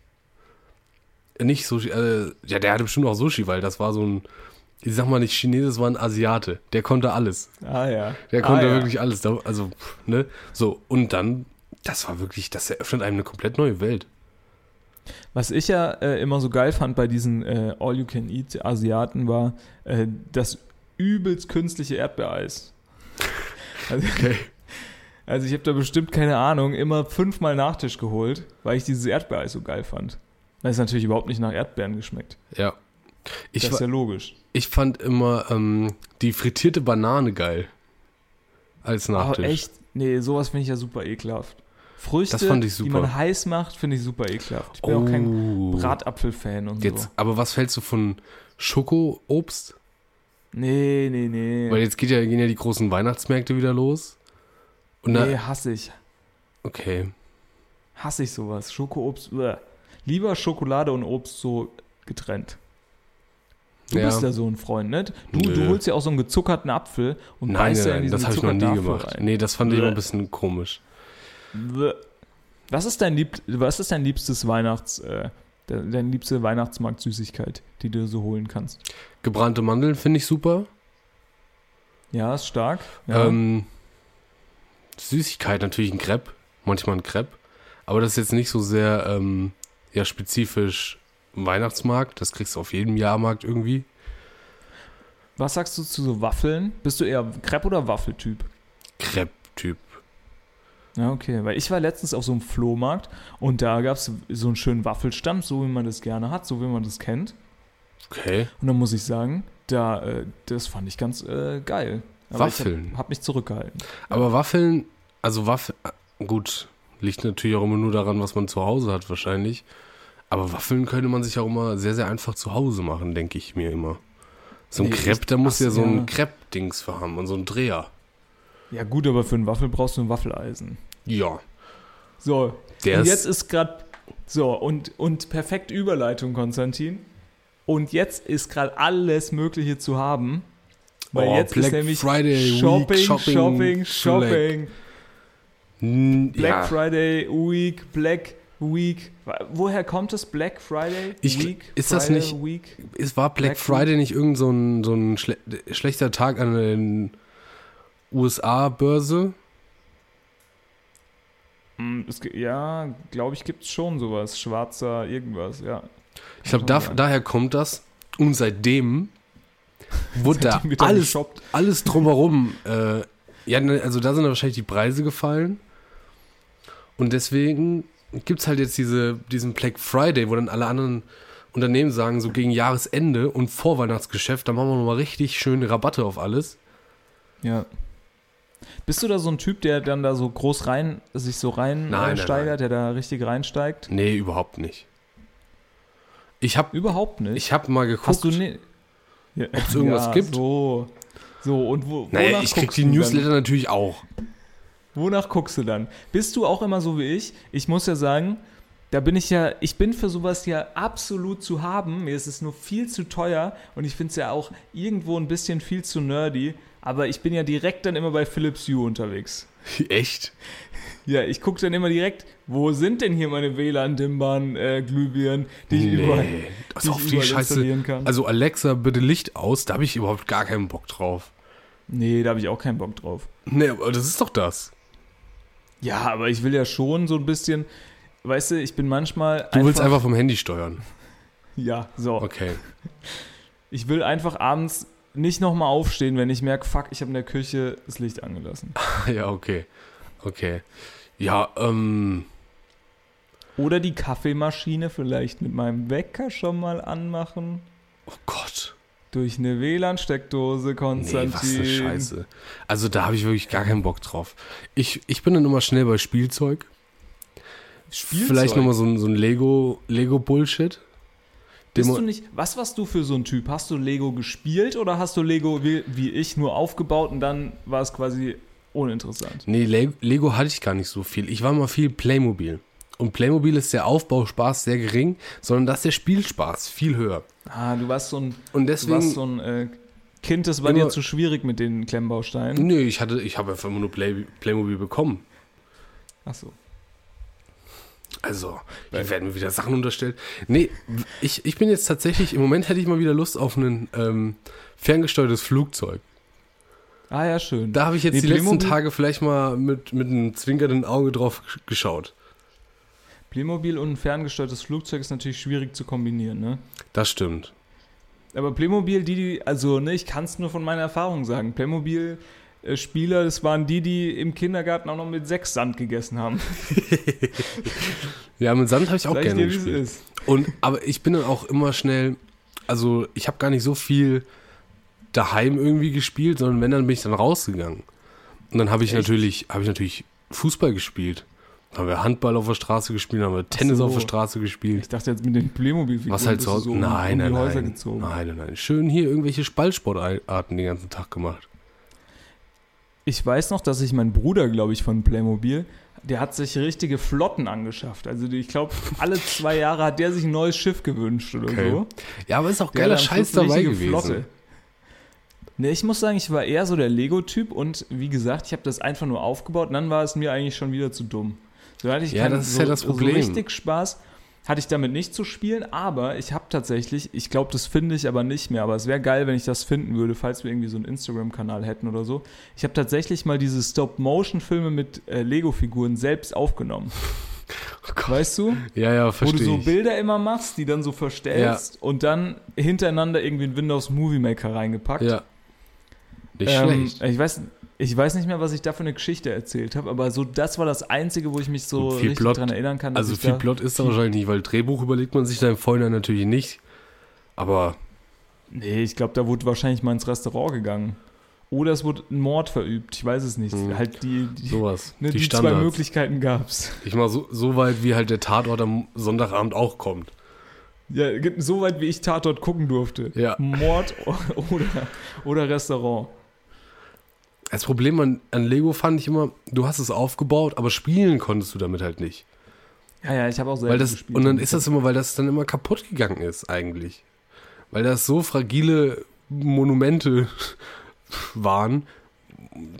Nicht Sushi, äh, ja, der hatte bestimmt auch Sushi, weil das war so ein, ich sag mal nicht Chinese, das war ein Asiate. Der konnte alles. Ah ja. Der konnte ah, ja. wirklich alles. Also, ne? So, und dann, das war wirklich, das eröffnet einem eine komplett neue Welt. Was ich ja äh, immer so geil fand bei diesen äh, All-You-Can-Eat-Asiaten war äh, das übelst künstliche Erdbeereis. Also, Okay. also ich habe da bestimmt, keine Ahnung, immer fünfmal Nachtisch geholt, weil ich dieses Erdbeereis so geil fand. Weil es natürlich überhaupt nicht nach Erdbeeren geschmeckt. Ja. Ich, das ist ja logisch. ich fand immer ähm, die frittierte Banane geil. Als Nachtisch. Aber echt, nee, sowas finde ich ja super ekelhaft. Früchte, ich die man heiß macht, finde ich super ekelhaft. Ich bin auch kein Oh. Bratapfel-Fan und Jetzt, so. aber was hältst du von Schokoobst? Nee, nee, nee. Weil jetzt geht ja, gehen ja die großen Weihnachtsmärkte wieder los. Und nee, hasse ich. okay. Hasse ich sowas. Schokoobst. Bäh. Lieber Schokolade und Obst so getrennt. Du Ja. bist ja so ein Freund, ne? Du, du holst ja auch so einen gezuckerten Apfel und Nein, beißt ja nein, in nein, diesen das habe ich noch nie gemacht. Rein. Nee, das fand ich Bäh. immer ein bisschen komisch. Was ist dein, lieb was ist dein liebstes Weihnachts, äh, de- deine liebste Weihnachtsmarkt-Süßigkeit, die du so holen kannst? Gebrannte Mandeln finde ich super. Ja, ist stark. Ja. Ähm, Süßigkeit natürlich ein Crepe, manchmal ein Crepe. Aber das ist jetzt nicht so sehr ähm, ja, spezifisch Weihnachtsmarkt. Das kriegst du auf jedem Jahrmarkt irgendwie. Was sagst du zu so Waffeln? Bist du eher Crepe- oder Waffeltyp? Crepe-Typ. Ja, okay. Weil ich war letztens auf so einem Flohmarkt und da gab es so einen schönen Waffelstand, so wie man das gerne hat, so wie man das kennt. Okay. Und dann muss ich sagen, da, äh, das fand ich ganz äh, geil. Aber Waffeln? Hab, hab mich zurückgehalten. Aber Waffeln, also Waffeln, gut, liegt natürlich auch immer nur daran, was man zu Hause hat wahrscheinlich. Aber Waffeln könnte man sich auch immer sehr, sehr einfach zu Hause machen, denke ich mir immer. So ein Nee, Crepe, da muss ja so ein ja. Crepe-Dings für haben und so ein Dreher. Ja gut, aber für einen Waffel brauchst du ein Waffeleisen. Ja. So, Der und jetzt ist gerade so und und perfekt Überleitung, Konstantin. Und jetzt ist gerade alles Mögliche zu haben, weil Oh, jetzt Black ist nämlich Friday, Week, Shopping, Shopping, Shopping, Black- Shopping, Black ja. Friday Week, Black Week. Woher kommt es? Black Friday Ich- Week? ist das Friday nicht- Week? Es war Black, Black Friday nicht irgend so ein, so ein schle schlechter Tag an der USA-Börse? Hm, Es, ja, glaube ich, gibt es schon sowas. Schwarzer irgendwas, ja. Ich glaube, da, daher kommt das. Und seitdem wurde da alles, geshoppt. alles drumherum. Äh, ja, ne, also da sind dann wahrscheinlich die Preise gefallen. Und deswegen gibt es halt jetzt diese, diesen Black Friday, wo dann alle anderen Unternehmen sagen, so gegen Jahresende und Vorweihnachtsgeschäft, da machen wir nochmal richtig schöne Rabatte auf alles. Ja. Bist du da so ein Typ, der dann da so groß rein, sich so rein Nein, äh, nein, steigert, der da richtig reinsteigt? Nee, überhaupt nicht. Ich habe Überhaupt nicht. ich hab mal geguckt. Hast du ne ja, Ob es irgendwas ja, gibt? So. So, und wo, naja, ich krieg die du dann? Newsletter natürlich auch. Wonach guckst du dann? Bist du auch immer so wie ich? Ich muss ja sagen, da bin ich ja, ich bin für sowas ja absolut zu haben. Mir ist es nur viel zu teuer und ich finde es ja auch irgendwo ein bisschen viel zu nerdy. Aber ich bin ja direkt dann immer bei Philips Hue unterwegs. Echt? Ja, ich gucke dann immer direkt, wo sind denn hier meine WLAN-Dimmbahn, äh, Glühbirnen, die ich überall, das die ist ich auf die überall Scheiße. installieren kann. Also Alexa, bitte Licht aus, da habe ich überhaupt gar keinen Bock drauf. nee, da habe ich auch keinen Bock drauf. Nee, aber das ist doch das. Ja, aber ich will ja schon so ein bisschen, weißt du, ich bin manchmal Du willst einfach vom Handy steuern. Ja, so. Okay. Ich will einfach abends nicht nochmal aufstehen, wenn ich merke, fuck, ich habe in der Küche das Licht angelassen. ja, okay. Okay. Ja, ähm. Oder die Kaffeemaschine vielleicht mit meinem Wecker schon mal anmachen. Oh Gott. Durch eine WLAN-Steckdose, Nee, Konstantin. was eine Scheiße. Also da habe ich wirklich gar keinen Bock drauf. Ich, ich bin dann immer schnell bei Spielzeug. Spielzeug? Vielleicht nochmal so ein, so ein Lego, Lego-Bullshit. Bist du nicht, was warst du für so ein Typ? Hast du Lego gespielt oder hast du Lego wie, wie ich nur aufgebaut und dann war es quasi uninteressant? Nee, Le Lego hatte ich gar nicht so viel. Ich war mal viel Playmobil. Und Playmobil ist der Aufbauspaß sehr gering, sondern das ist der Spielspaß viel höher. Ah, du warst so ein, Und du warst deswegen. so ein äh, Kind, das war Immer- dir zu schwierig mit den Klemmbausteinen. Nö, ich hatte, ich habe einfach nur Play, Playmobil bekommen. Achso. Also, hier werden mir wieder Sachen unterstellt. Nee, ich, ich bin jetzt tatsächlich, im Moment hätte ich mal wieder Lust auf ein ähm, ferngesteuertes Flugzeug. Ah ja, schön. Da habe ich jetzt Nee, die letzten Playmobil- Tage vielleicht mal mit, mit einem zwinkernden Auge drauf gesch- geschaut. Playmobil und ein ferngesteuertes Flugzeug ist natürlich schwierig zu kombinieren, ne? Das stimmt. Aber Playmobil, die, die, also, ne, ich kann es nur von meiner Erfahrung sagen. Playmobil-Spieler, das waren die, die im Kindergarten auch noch mit sechs Sand gegessen haben. Ja, mit Sand habe ich auch Sag ich gerne dir, gespielt. ist. Und, aber ich bin dann auch immer schnell, also ich habe gar nicht so viel daheim irgendwie gespielt, sondern wenn, dann bin ich dann rausgegangen. Und dann habe ich Echt? natürlich, habe ich natürlich Fußball gespielt. Dann haben wir Handball auf der Straße gespielt, dann haben wir Tennis so. auf der Straße gespielt. Ich dachte jetzt mit den Playmobil-Figuren Was halt so um- nein, um die nein, nein. Nein, nein, nein. Schön hier irgendwelche Ballsportarten den ganzen Tag gemacht. Ich weiß noch, dass sich mein Bruder, glaube ich, von Playmobil, der hat sich richtige Flotten angeschafft. Also ich glaube, alle zwei Jahre hat der sich ein neues Schiff gewünscht oder Okay. so. Ja, aber ist auch Der geiler Scheiß dabei gewesen. Ne, ich muss sagen, ich war eher so der Lego-Typ und wie gesagt, ich habe das einfach nur aufgebaut und dann war es mir eigentlich schon wieder zu dumm. So hatte ich Ja, keinen- das ist so, ja das Problem. So richtig Spaß hatte ich damit nicht zu spielen, aber ich habe tatsächlich, ich glaube, das finde ich aber nicht mehr, aber es wäre geil, wenn ich das finden würde, falls wir irgendwie so einen Instagram-Kanal hätten oder so. Ich habe tatsächlich mal diese Stop-Motion-Filme mit äh, Lego-Figuren selbst aufgenommen. Oh. Weißt du? Ja, ja, Wo du verstehe so. Bilder immer machst, die dann so verstellst und dann hintereinander irgendwie in Windows Movie Maker reingepackt. Ja. Nicht Ähm, schlecht. ich, weiß, ich weiß nicht mehr, was ich da für eine Geschichte erzählt habe, aber so das war das Einzige, wo ich mich so richtig Plot- dran erinnern kann. Also viel Plot ist da wahrscheinlich nicht, weil Drehbuch überlegt man sich da im Vorhinein natürlich nicht. Aber Nee, ich glaube, da wurde wahrscheinlich mal ins Restaurant gegangen. Oder es wurde ein Mord verübt, ich weiß es nicht. Hm. Halt die, die, sowas. ne, die die zwei. Möglichkeiten gab's. Ich mal so, so weit, wie halt der Tatort am Sonntagabend auch kommt. Ja, so weit wie ich Tatort gucken durfte. Ja. Mord oder, oder Restaurant. Das Problem an, an Lego fand ich immer, du hast es aufgebaut, aber spielen konntest du damit halt nicht. Ja, ja, ich habe auch selber Weil das, gespielt. und dann ist das immer, weil das dann immer kaputt gegangen ist, eigentlich. Weil das so fragile Monumente waren,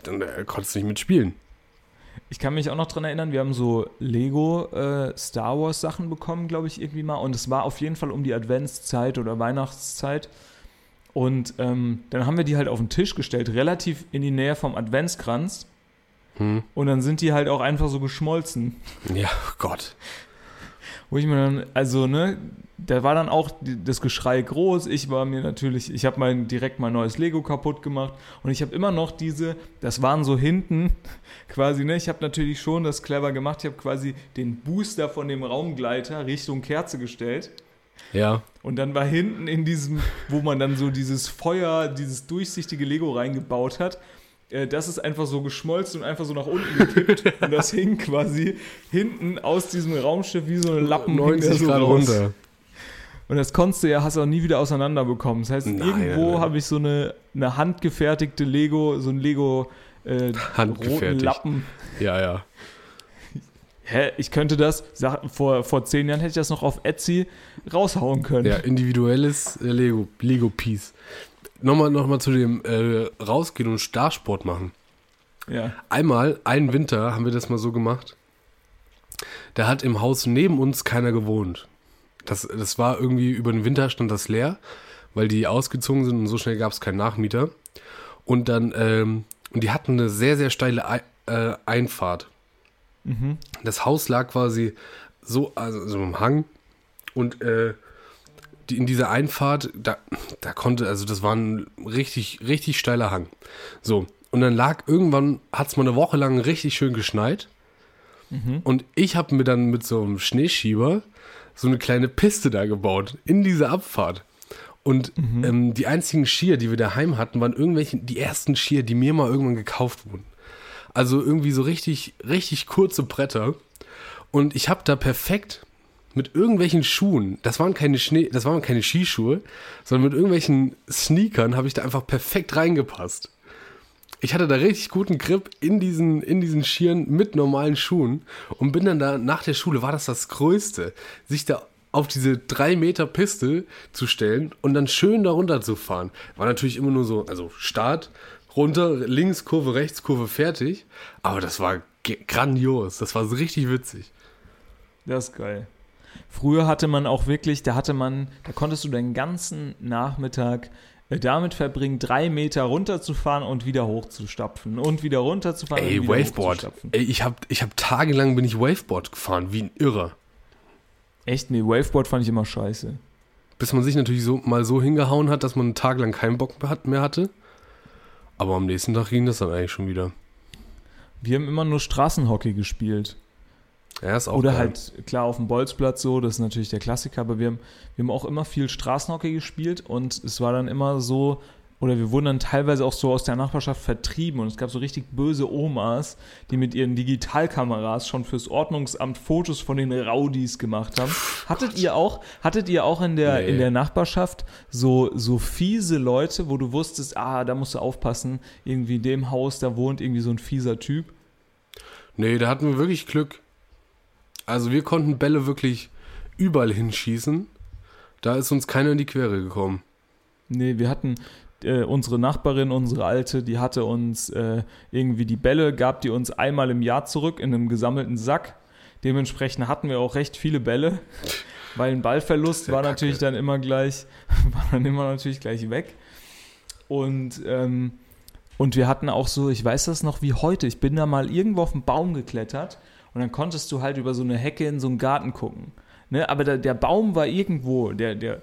dann äh, konntest du nicht mitspielen. Ich kann mich auch noch dran erinnern, wir haben so Lego äh, Star Wars Sachen bekommen, glaube ich, irgendwie mal. Und es war auf jeden Fall um die Adventszeit oder Weihnachtszeit. Und ähm, dann haben wir die halt auf den Tisch gestellt, relativ in die Nähe vom Adventskranz. Und dann sind die halt auch einfach so geschmolzen. Ja, oh Gott. Wo ich mir dann, also, ne, da war dann auch das Geschrei groß. Ich war mir natürlich, ich habe mein, direkt mein neues Lego kaputt gemacht und ich habe immer noch diese, das waren so hinten quasi, ne, ich habe natürlich schon das clever gemacht. Ich habe quasi den Booster von dem Raumgleiter Richtung Kerze gestellt. Ja. Und dann war hinten in diesem, wo man dann so dieses Feuer, dieses durchsichtige Lego reingebaut hat, äh, das ist einfach so geschmolzen und einfach so nach unten gekippt. und das hing quasi hinten aus diesem Raumschiff wie so eine Lappen. hing 90 der so Grad raus. runter. Und das konntest du ja, hast du auch nie wieder auseinanderbekommen. Das heißt, Nein, irgendwo habe ich so eine, eine handgefertigte Lego, so ein Lego äh, roten. Lappen. Ja, ja. Hä, ich könnte das, vor, vor zehn Jahren hätte ich das noch auf Etsy raushauen können. Ja, individuelles äh, Lego, Lego-Piece. Nochmal, nochmal zu dem äh, rausgehen und Starsport machen. ja. Einmal, einen Winter, haben wir das mal so gemacht. Da hat im Haus neben uns keiner gewohnt. Das, das war irgendwie, über den Winter stand das leer, weil die ausgezogen sind und so schnell gab es keinen Nachmieter. Und dann, ähm, und die hatten eine sehr, sehr steile Ei- Einfahrt. Das Haus lag quasi so, also so im Hang und äh, die, in dieser Einfahrt, da, da konnte, also das war ein richtig, richtig steiler Hang. So, und dann lag irgendwann, hat es mal eine Woche lang richtig schön geschneit. Und ich habe mir dann mit so einem Schneeschieber so eine kleine Piste da gebaut, in diese Abfahrt. Und ähm, die einzigen Skier, die wir daheim hatten, waren irgendwelche, die ersten Skier, die mir mal irgendwann gekauft wurden. Also irgendwie so richtig, richtig kurze Bretter. Und ich habe da perfekt mit irgendwelchen Schuhen, das waren keine Schnee, das waren keine Skischuhe, sondern mit irgendwelchen Sneakern habe ich da einfach perfekt reingepasst. Ich hatte da richtig guten Grip in diesen, in diesen Skiern mit normalen Schuhen und bin dann da nach der Schule, war das das Größte, sich da auf diese drei Meter Piste zu stellen und dann schön da runter zu fahren. War natürlich immer nur so, also Start, runter, links, Kurve, rechts, Kurve, fertig. Aber das war grandios, das war so richtig witzig. Das ist geil. Früher hatte man auch wirklich, da hatte man, da konntest du den ganzen Nachmittag äh, damit verbringen, drei Meter runterzufahren und wieder hochzustapfen und wieder runterzufahren Ey, und wieder Waveboard. Ey, ich hab, ich hab tagelang bin ich Waveboard gefahren, wie ein Irrer. Echt? Nee, Waveboard fand ich immer scheiße. Bis man sich natürlich so mal so hingehauen hat, dass man einen Tag lang keinen Bock mehr hatte. Aber am nächsten Tag ging das dann eigentlich schon wieder. Wir haben immer nur Straßenhockey gespielt. Ja, ist auch Oder geil. halt, klar, auf dem Bolzplatz so, das ist natürlich der Klassiker, aber wir haben, wir haben auch immer viel Straßenhockey gespielt und es war dann immer so, oder wir wurden dann teilweise auch so aus der Nachbarschaft vertrieben und es gab so richtig böse Omas, die mit ihren Digitalkameras schon fürs Ordnungsamt Fotos von den Raudis gemacht haben. Hattet ihr auch, hattet ihr auch in der, Nee. in der Nachbarschaft so, so fiese Leute, wo du wusstest, ah, da musst du aufpassen, irgendwie in dem Haus, da wohnt irgendwie so ein fieser Typ? Nee, da hatten wir wirklich Glück. Also wir konnten Bälle wirklich überall hinschießen. Da ist uns keiner in die Quere gekommen. Nee, wir hatten äh, unsere Nachbarin, unsere Alte, die hatte uns äh, irgendwie die Bälle, gab die uns einmal im Jahr zurück in einem gesammelten Sack. Dementsprechend hatten wir auch recht viele Bälle, weil ein Ballverlust war Kacke. natürlich dann immer gleich, war dann immer natürlich gleich weg. Und, ähm, und wir hatten auch so, ich weiß das noch wie heute, ich bin da mal irgendwo auf den Baum geklettert und dann konntest du halt über so eine Hecke in so einen Garten gucken. Ne, aber der, der Baum war irgendwo, der, der,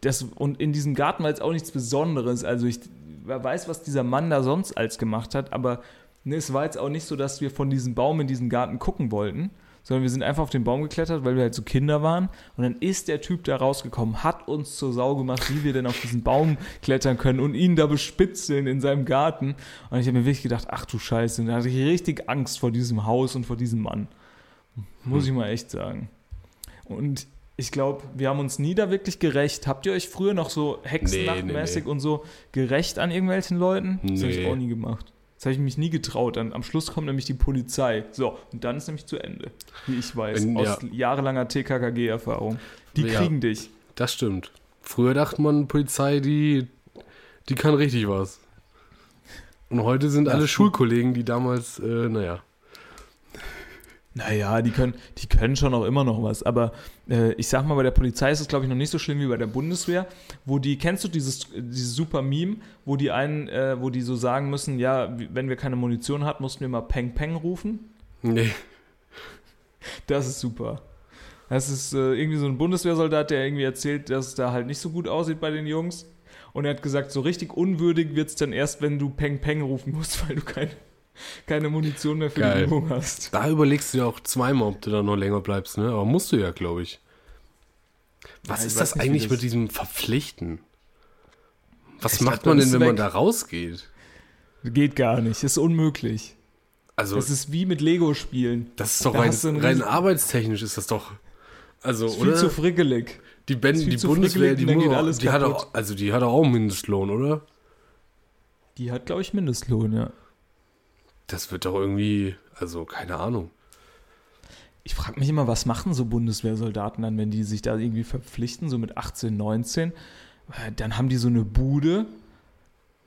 das, und in diesem Garten war jetzt auch nichts Besonderes. Also ich wer weiß, was dieser Mann da sonst als gemacht hat, aber ne, es war jetzt auch nicht so, dass wir von diesem Baum in diesen Garten gucken wollten, sondern wir sind einfach auf den Baum geklettert, weil wir halt so Kinder waren. Und dann ist der Typ da rausgekommen, hat uns zur Sau gemacht, wie wir denn auf diesen Baum klettern können und ihn da bespitzeln in seinem Garten. Und ich habe mir wirklich gedacht, ach du Scheiße, und da hatte ich richtig Angst vor diesem Haus und vor diesem Mann. Muss ich mal echt sagen. Und ich glaube, wir haben uns nie da wirklich gerecht. Habt ihr euch früher noch so hexennachtmäßig Nee, nee, und so gerecht an irgendwelchen Leuten? Das habe ich Nee. auch nie gemacht. Das habe ich mich nie getraut. Dann, am Schluss kommt nämlich die Polizei. So, und dann ist nämlich zu Ende. Wie ich weiß, In- aus ja. jahrelanger TKKG-Erfahrung. Die Ja. kriegen dich. Das stimmt. Früher dachte man, Polizei, die, die kann richtig was. Und heute sind Ja, alle. Schulkollegen, die damals, äh, naja. Naja, die können, die können schon auch immer noch was. Aber äh, ich sag mal, bei der Polizei ist es, glaube ich, noch nicht so schlimm wie bei der Bundeswehr, wo die, kennst du dieses, dieses super Meme, wo die einen, äh, wo die so sagen müssen, ja, wenn wir keine Munition hatten, mussten wir mal Peng Peng rufen? Nee. Das ist super. Das ist äh, irgendwie so ein Bundeswehrsoldat, der irgendwie erzählt, dass es da halt nicht so gut aussieht bei den Jungs. Und er hat gesagt, so richtig unwürdig wird es dann erst, wenn du Peng Peng rufen musst, weil du keine, keine Munition mehr für Geil. die Übung hast. Da überlegst du ja auch zweimal, ob du da noch länger bleibst, ne? Aber musst du ja, glaube ich. Was Ja, ich ist weiß das eigentlich das- mit diesem Verpflichten? Was Ich macht glaub, man denn, wenn du man weg. da rausgeht? Geht gar nicht, ist unmöglich. Also, Das ist wie mit Lego-Spielen. das ist doch da rein, rein arbeitstechnisch ist das doch. Also, Ist viel oder? zu frickelig. die ben, die Bundeswehr, die, die hat auch, also die hat auch Mindestlohn, oder? Die hat, glaube ich, Mindestlohn, ja. Das wird doch irgendwie, also keine Ahnung. Ich frage mich immer, was machen so Bundeswehrsoldaten dann, wenn die sich da irgendwie verpflichten, so mit 18, 19? Äh, Dann haben die so eine Bude,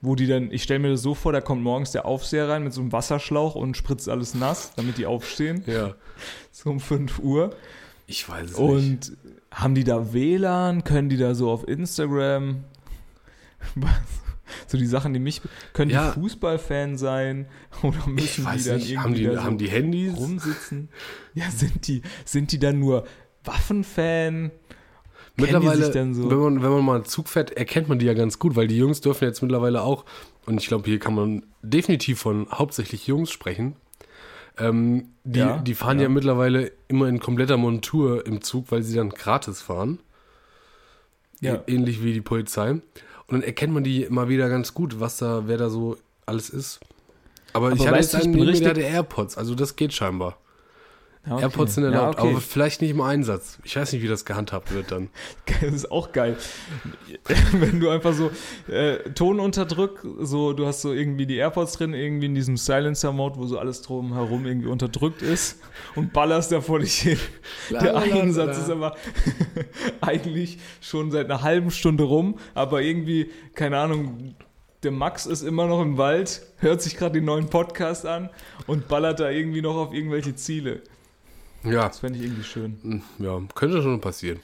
wo die dann, ich stelle mir das so vor, da kommt morgens der Aufseher rein mit so einem Wasserschlauch und spritzt alles nass, damit die aufstehen, Ja. so um 5 Uhr. Ich weiß es nicht. Und haben die da WLAN? Können die da so auf Instagram? Was? So die Sachen, die mich. Können Ja. die Fußballfan sein? Oder müssen die dann nicht, irgendwie haben die, da so haben die Handys? rumsitzen? Ja, sind die, sind die dann nur Waffenfan? Mittlerweile, so? wenn, man, wenn man mal Zug fährt, erkennt man die ja ganz gut, weil die Jungs dürfen jetzt mittlerweile auch, und ich glaube, hier kann man definitiv von hauptsächlich Jungs sprechen. Ähm, die, Ja, die fahren ja. ja. mittlerweile immer in kompletter Montur im Zug, weil sie dann gratis fahren. Ja. Ähnlich wie die Polizei. Und dann erkennt man die immer wieder ganz gut, was da, wer da so alles ist. Aber, ich Aber hatte weißt jetzt ich einen der hatte AirPods, also das geht scheinbar. Ja, okay. AirPods sind ja, erlaubt, okay. aber vielleicht nicht im Einsatz. Ich weiß nicht, wie das gehandhabt wird dann. Das ist auch geil. Wenn du einfach so äh, Ton unterdrückt, so du hast so irgendwie die AirPods drin, irgendwie in diesem Silencer-Mode, wo so alles drumherum irgendwie unterdrückt ist und ballerst da vor dich hin. Der Lalalala. Einsatz ist aber eigentlich schon seit einer halben Stunde rum, aber irgendwie, keine Ahnung, der Max ist immer noch im Wald, hört sich gerade den neuen Podcast an und ballert da irgendwie noch auf irgendwelche Ziele. Ja, Das fände ich irgendwie schön. Hm, Ja, könnte schon passieren.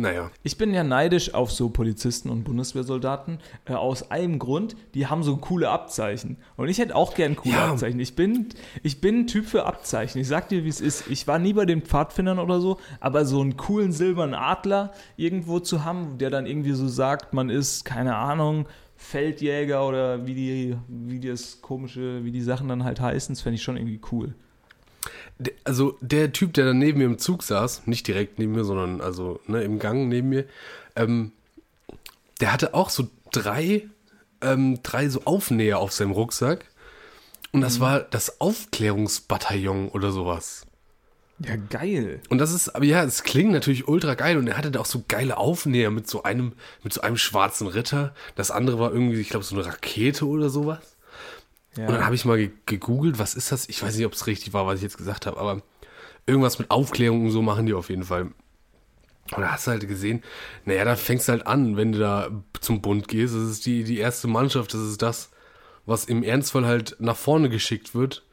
Naja. Ich bin ja neidisch auf so Polizisten und Bundeswehrsoldaten äh, aus einem Grund, die haben so coole Abzeichen. Und ich hätte auch gern coole Ja. Abzeichen. Ich bin, ich bin ein Typ für Abzeichen. Ich sag dir, wie es ist. Ich war nie bei den Pfadfindern oder so, aber so einen coolen silbernen Adler irgendwo zu haben, der dann irgendwie so sagt, man ist, keine Ahnung, Feldjäger oder wie die, wie das komische, wie die Sachen dann halt heißen, das fände ich schon irgendwie cool. Also der Typ, der dann neben mir im Zug saß, nicht direkt neben mir, sondern also ne, im Gang neben mir, ähm, der hatte auch so drei, ähm, drei so Aufnäher auf seinem Rucksack. Und das war das Aufklärungsbataillon oder sowas. Ja, geil. Und das ist, aber ja, es klingt natürlich ultra geil und er hatte da auch so geile Aufnäher mit so einem, mit so einem schwarzen Ritter. Das andere war irgendwie, ich glaube, so eine Rakete oder sowas. Und dann habe ich mal ge gegoogelt, was ist das? Ich weiß nicht, ob es richtig war, was ich jetzt gesagt habe, aber irgendwas mit Aufklärung und so machen die auf jeden Fall. Und da hast du halt gesehen, naja, da fängst du halt an, wenn du da zum Bund gehst. Das ist die, die erste Mannschaft, das ist das, was im Ernstfall halt nach vorne geschickt wird,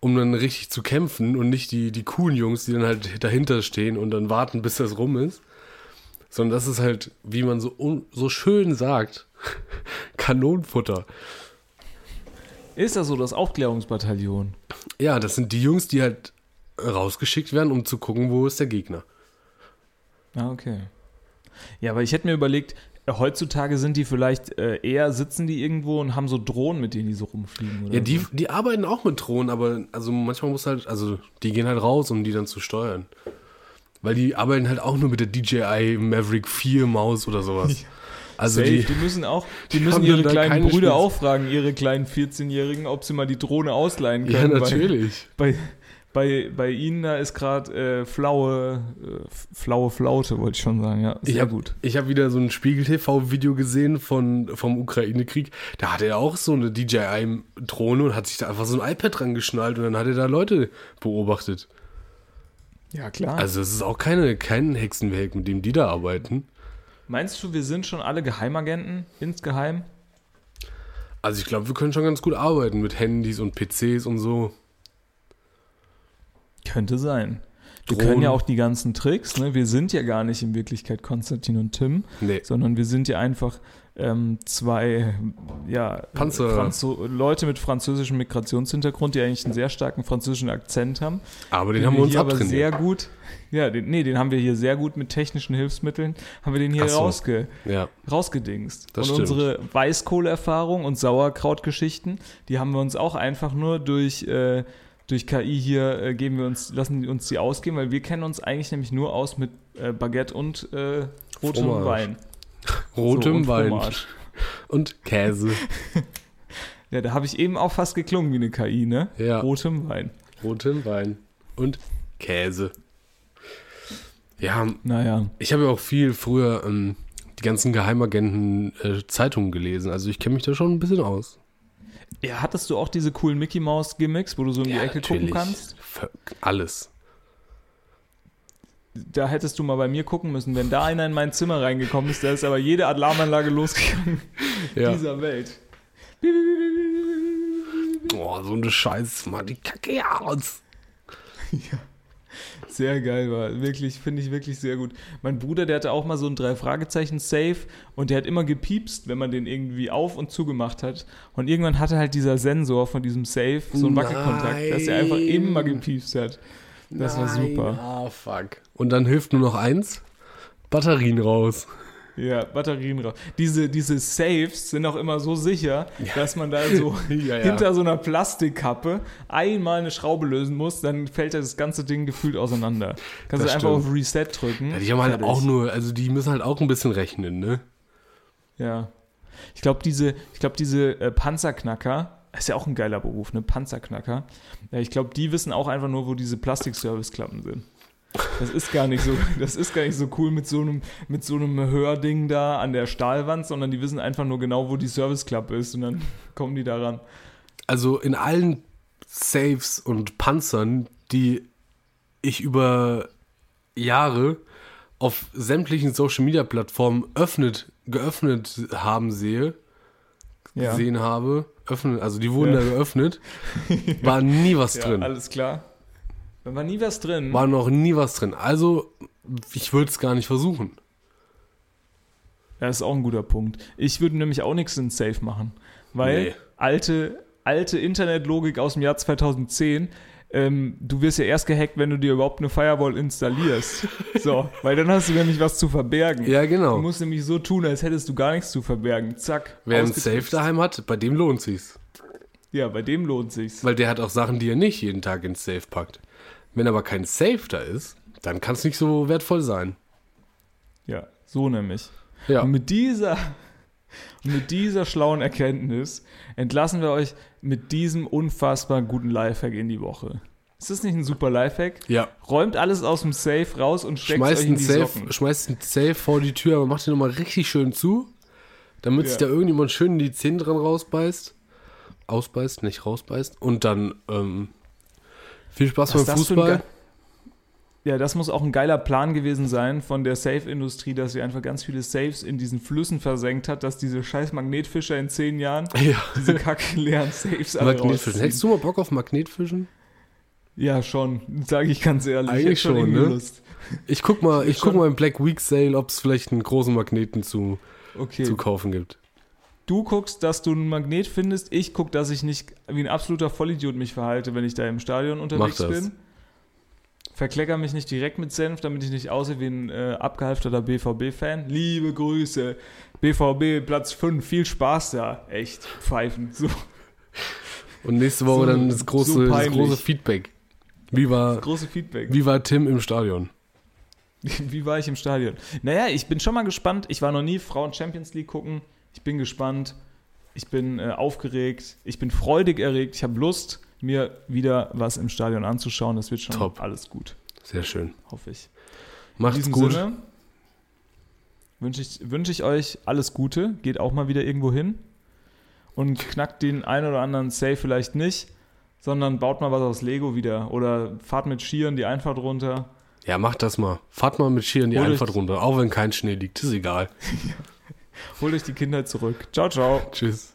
um dann richtig zu kämpfen und nicht die, die coolen Jungs, die dann halt dahinter stehen und dann warten, bis das rum ist. Sondern das ist halt, wie man so, so schön sagt, Kanonenfutter. Ist das so, das Aufklärungsbataillon? Ja, das sind die Jungs, die halt rausgeschickt werden, um zu gucken, wo ist der Gegner. Ah, okay. Ja, aber ich hätte mir überlegt, heutzutage sind die vielleicht äh, eher, sitzen die irgendwo und haben so Drohnen, mit denen die so rumfliegen. Ja, die, so. die arbeiten auch mit Drohnen, aber also manchmal muss halt, also die gehen halt raus, um die dann zu steuern. Weil die arbeiten halt auch nur mit der DJI Maverick 4 Maus oder sowas. Also Safe, die, die, müssen auch, die die müssen ihre kleinen Brüder Spitze. auch fragen, ihre kleinen 14-Jährigen, ob sie mal die Drohne ausleihen ja können. natürlich. Bei, bei, bei ihnen da ist gerade äh, flaue, äh, flaue Flaute, wollte ich schon sagen. Ja, sehr Ich hab, gut. Ich habe wieder so ein Spiegel-TV-Video gesehen von, vom Ukraine-Krieg. Da hatte er auch so eine DJI-Drohne und hat sich da einfach so ein iPad dran geschnallt und dann hat er da Leute beobachtet. Ja, klar. Also es ist auch keine, kein Hexenwerk, mit dem die da arbeiten. Meinst du, wir sind schon alle Geheimagenten insgeheim? Also ich glaube, wir können schon ganz gut arbeiten mit Handys und PCs und so. Könnte sein. Wir Drohnen. können ja auch die ganzen Tricks, ne? Wir sind ja gar nicht in Wirklichkeit Konstantin und Tim, Nee. sondern wir sind ja einfach ähm, zwei ja, Leute mit französischem Migrationshintergrund, die eigentlich einen sehr starken französischen Akzent haben. Aber den haben wir uns hier aber abtrainiert. sehr gut, ja, den, nee, den haben wir hier sehr gut mit technischen Hilfsmitteln, haben wir den hier so. rausge, Ja, rausgedingst. Das und stimmt. unsere Weißkohleerfahrung und Sauerkrautgeschichten, die haben wir uns auch einfach nur durch, äh, durch KI hier äh, geben wir uns, lassen uns die ausgeben, weil wir kennen uns eigentlich nämlich nur aus mit äh, Baguette und äh, rotem. Wein. rotem und Wein Fromage. und Käse. Ja, da habe ich eben auch fast geklungen wie eine KI, ne? Ja. Rotem Wein. rotem Wein und Käse. Ja, Naja. ich habe ja auch viel früher ähm, die ganzen Geheimagenten äh, Zeitungen gelesen. Also ich kenne mich da schon ein bisschen aus. Ja, hattest du auch diese coolen Mickey Mouse Gimmicks, wo du so in die Ecke gucken kannst? Ver- Alles. Da hättest du mal bei mir gucken müssen, wenn da einer in mein Zimmer reingekommen ist, da ist aber jede Alarmanlage losgegangen Ja. dieser Welt. Boah, so eine Scheiße. Mal die Kacke aus. Sehr geil war. Wirklich, finde ich wirklich sehr gut. Mein Bruder, der hatte auch mal so ein Drei-Fragezeichen-Safe und der hat immer gepiepst, wenn man den irgendwie auf und zugemacht hat. Und irgendwann hatte halt dieser Sensor von diesem Safe so einen Wackelkontakt, dass er einfach immer gepiepst hat. Das war Nein, super. Ah, fuck. Und dann hilft nur noch eins. Batterien raus. Ja, Batterien raus. Diese, diese Safes sind auch immer so sicher, dass man da so Ja, ja. hinter so einer Plastikkappe einmal eine Schraube lösen muss, dann fällt das ganze Ding gefühlt auseinander. Kannst Das du einfach auf Reset drücken. Ja, die haben halt auch nur, also die müssen halt auch ein bisschen rechnen, ne? Ja. Ich glaube, diese, ich glaub, diese äh, Panzerknacker, ist ja auch ein geiler Beruf, ne? Panzerknacker. Ich glaube, die wissen auch einfach nur, wo diese Plastikserviceklappen sind. Das ist gar nicht so, das ist gar nicht so cool mit so einem, mit so einem Hörding da an der Stahlwand, sondern die wissen einfach nur genau, wo die Serviceklappe ist und dann kommen die daran. Also in allen Safes und Panzern, die ich über Jahre auf sämtlichen Social Media Plattformen öffnet, geöffnet haben sehe, Ja, gesehen habe, öffnen, also die wurden Ja. da geöffnet, war nie was ja drin. alles klar. Da war nie was drin. War noch nie was drin. Also, ich würde es gar nicht versuchen. Ja, das ist auch ein guter Punkt. Ich würde nämlich auch nichts in Safe machen, weil Nee. alte, alte Internetlogik aus dem Jahr 2010, ähm, du wirst ja erst gehackt, wenn du dir überhaupt eine Firewall installierst. so, weil dann hast du nämlich was zu verbergen. Ja, genau. Du musst nämlich so tun, als hättest du gar nichts zu verbergen. Zack. Wer ein. Safe daheim hat, bei dem lohnt sich's. Ja, bei dem lohnt sich's. Weil der hat auch Sachen, die er nicht jeden Tag ins Safe packt. Wenn aber kein Safe da ist, dann kann es nicht so wertvoll sein. Ja, so nämlich. Ja. Und mit dieser, mit dieser schlauen Erkenntnis entlassen wir euch mit diesem unfassbar guten Lifehack in die Woche. Ist das nicht ein super Lifehack? Ja. Räumt alles aus dem Safe raus und steckt Schmeißt euch in die Safe, Socken. schmeißt ein Safe vor die Tür, aber macht den nochmal richtig schön zu, damit sich Ja. da irgendjemand schön die Zähne dran rausbeißt. Ausbeißt, nicht rausbeißt. Und dann ähm, viel Spaß Was beim Fußball. Ja, das muss auch ein geiler Plan gewesen sein von der Safe-Industrie, dass sie einfach ganz viele Safes in diesen Flüssen versenkt hat, dass diese scheiß Magnetfischer in zehn Jahren Ja. diese kackleeren Safes alle Magnetfischen. Hättest du mal Bock auf Magnetfischen? Ja, schon. Sage ich ganz ehrlich. Ich Eigentlich schon, irgendwie ne? Lust. Ich guck mal, ich guck schon- mal im Black Week Sale, ob es vielleicht einen großen Magneten zu, Okay. zu kaufen gibt. Du guckst, dass du einen Magnet findest. Ich guck, dass ich nicht wie ein absoluter Vollidiot mich verhalte, wenn ich da im Stadion unterwegs Mach das. bin. Verklecker mich nicht direkt mit Senf, damit ich nicht aussehe wie ein äh, abgehalfterter BVB-Fan. Liebe Grüße. BVB Platz 5. Viel Spaß da. Echt. Pfeifen. So. Und nächste Woche So- dann das so große, das peinlich. große Feedback. Wie war, Große Feedback. wie war Tim im Stadion? Wie war ich im Stadion? Naja, ich bin schon mal gespannt. Ich war noch nie Frauen Champions League gucken. Ich bin gespannt. Ich bin äh, aufgeregt. Ich bin freudig erregt. Ich habe Lust, mir wieder was im Stadion anzuschauen. Das wird schon Top. alles gut, Sehr schön. hoffe ich. Macht's gut. Sinne wünsche ich, wünsche ich euch alles Gute. Geht auch mal wieder irgendwo hin und knackt den einen oder anderen Safe vielleicht nicht, sondern baut mal was aus Lego wieder oder fahrt mit Skiern die Einfahrt runter. Ja, macht das mal. Fahrt mal mit Skiern die Hol Einfahrt runter, auch wenn kein Schnee liegt. Ist egal. Holt euch die Kindheit zurück. Ciao, ciao. Tschüss.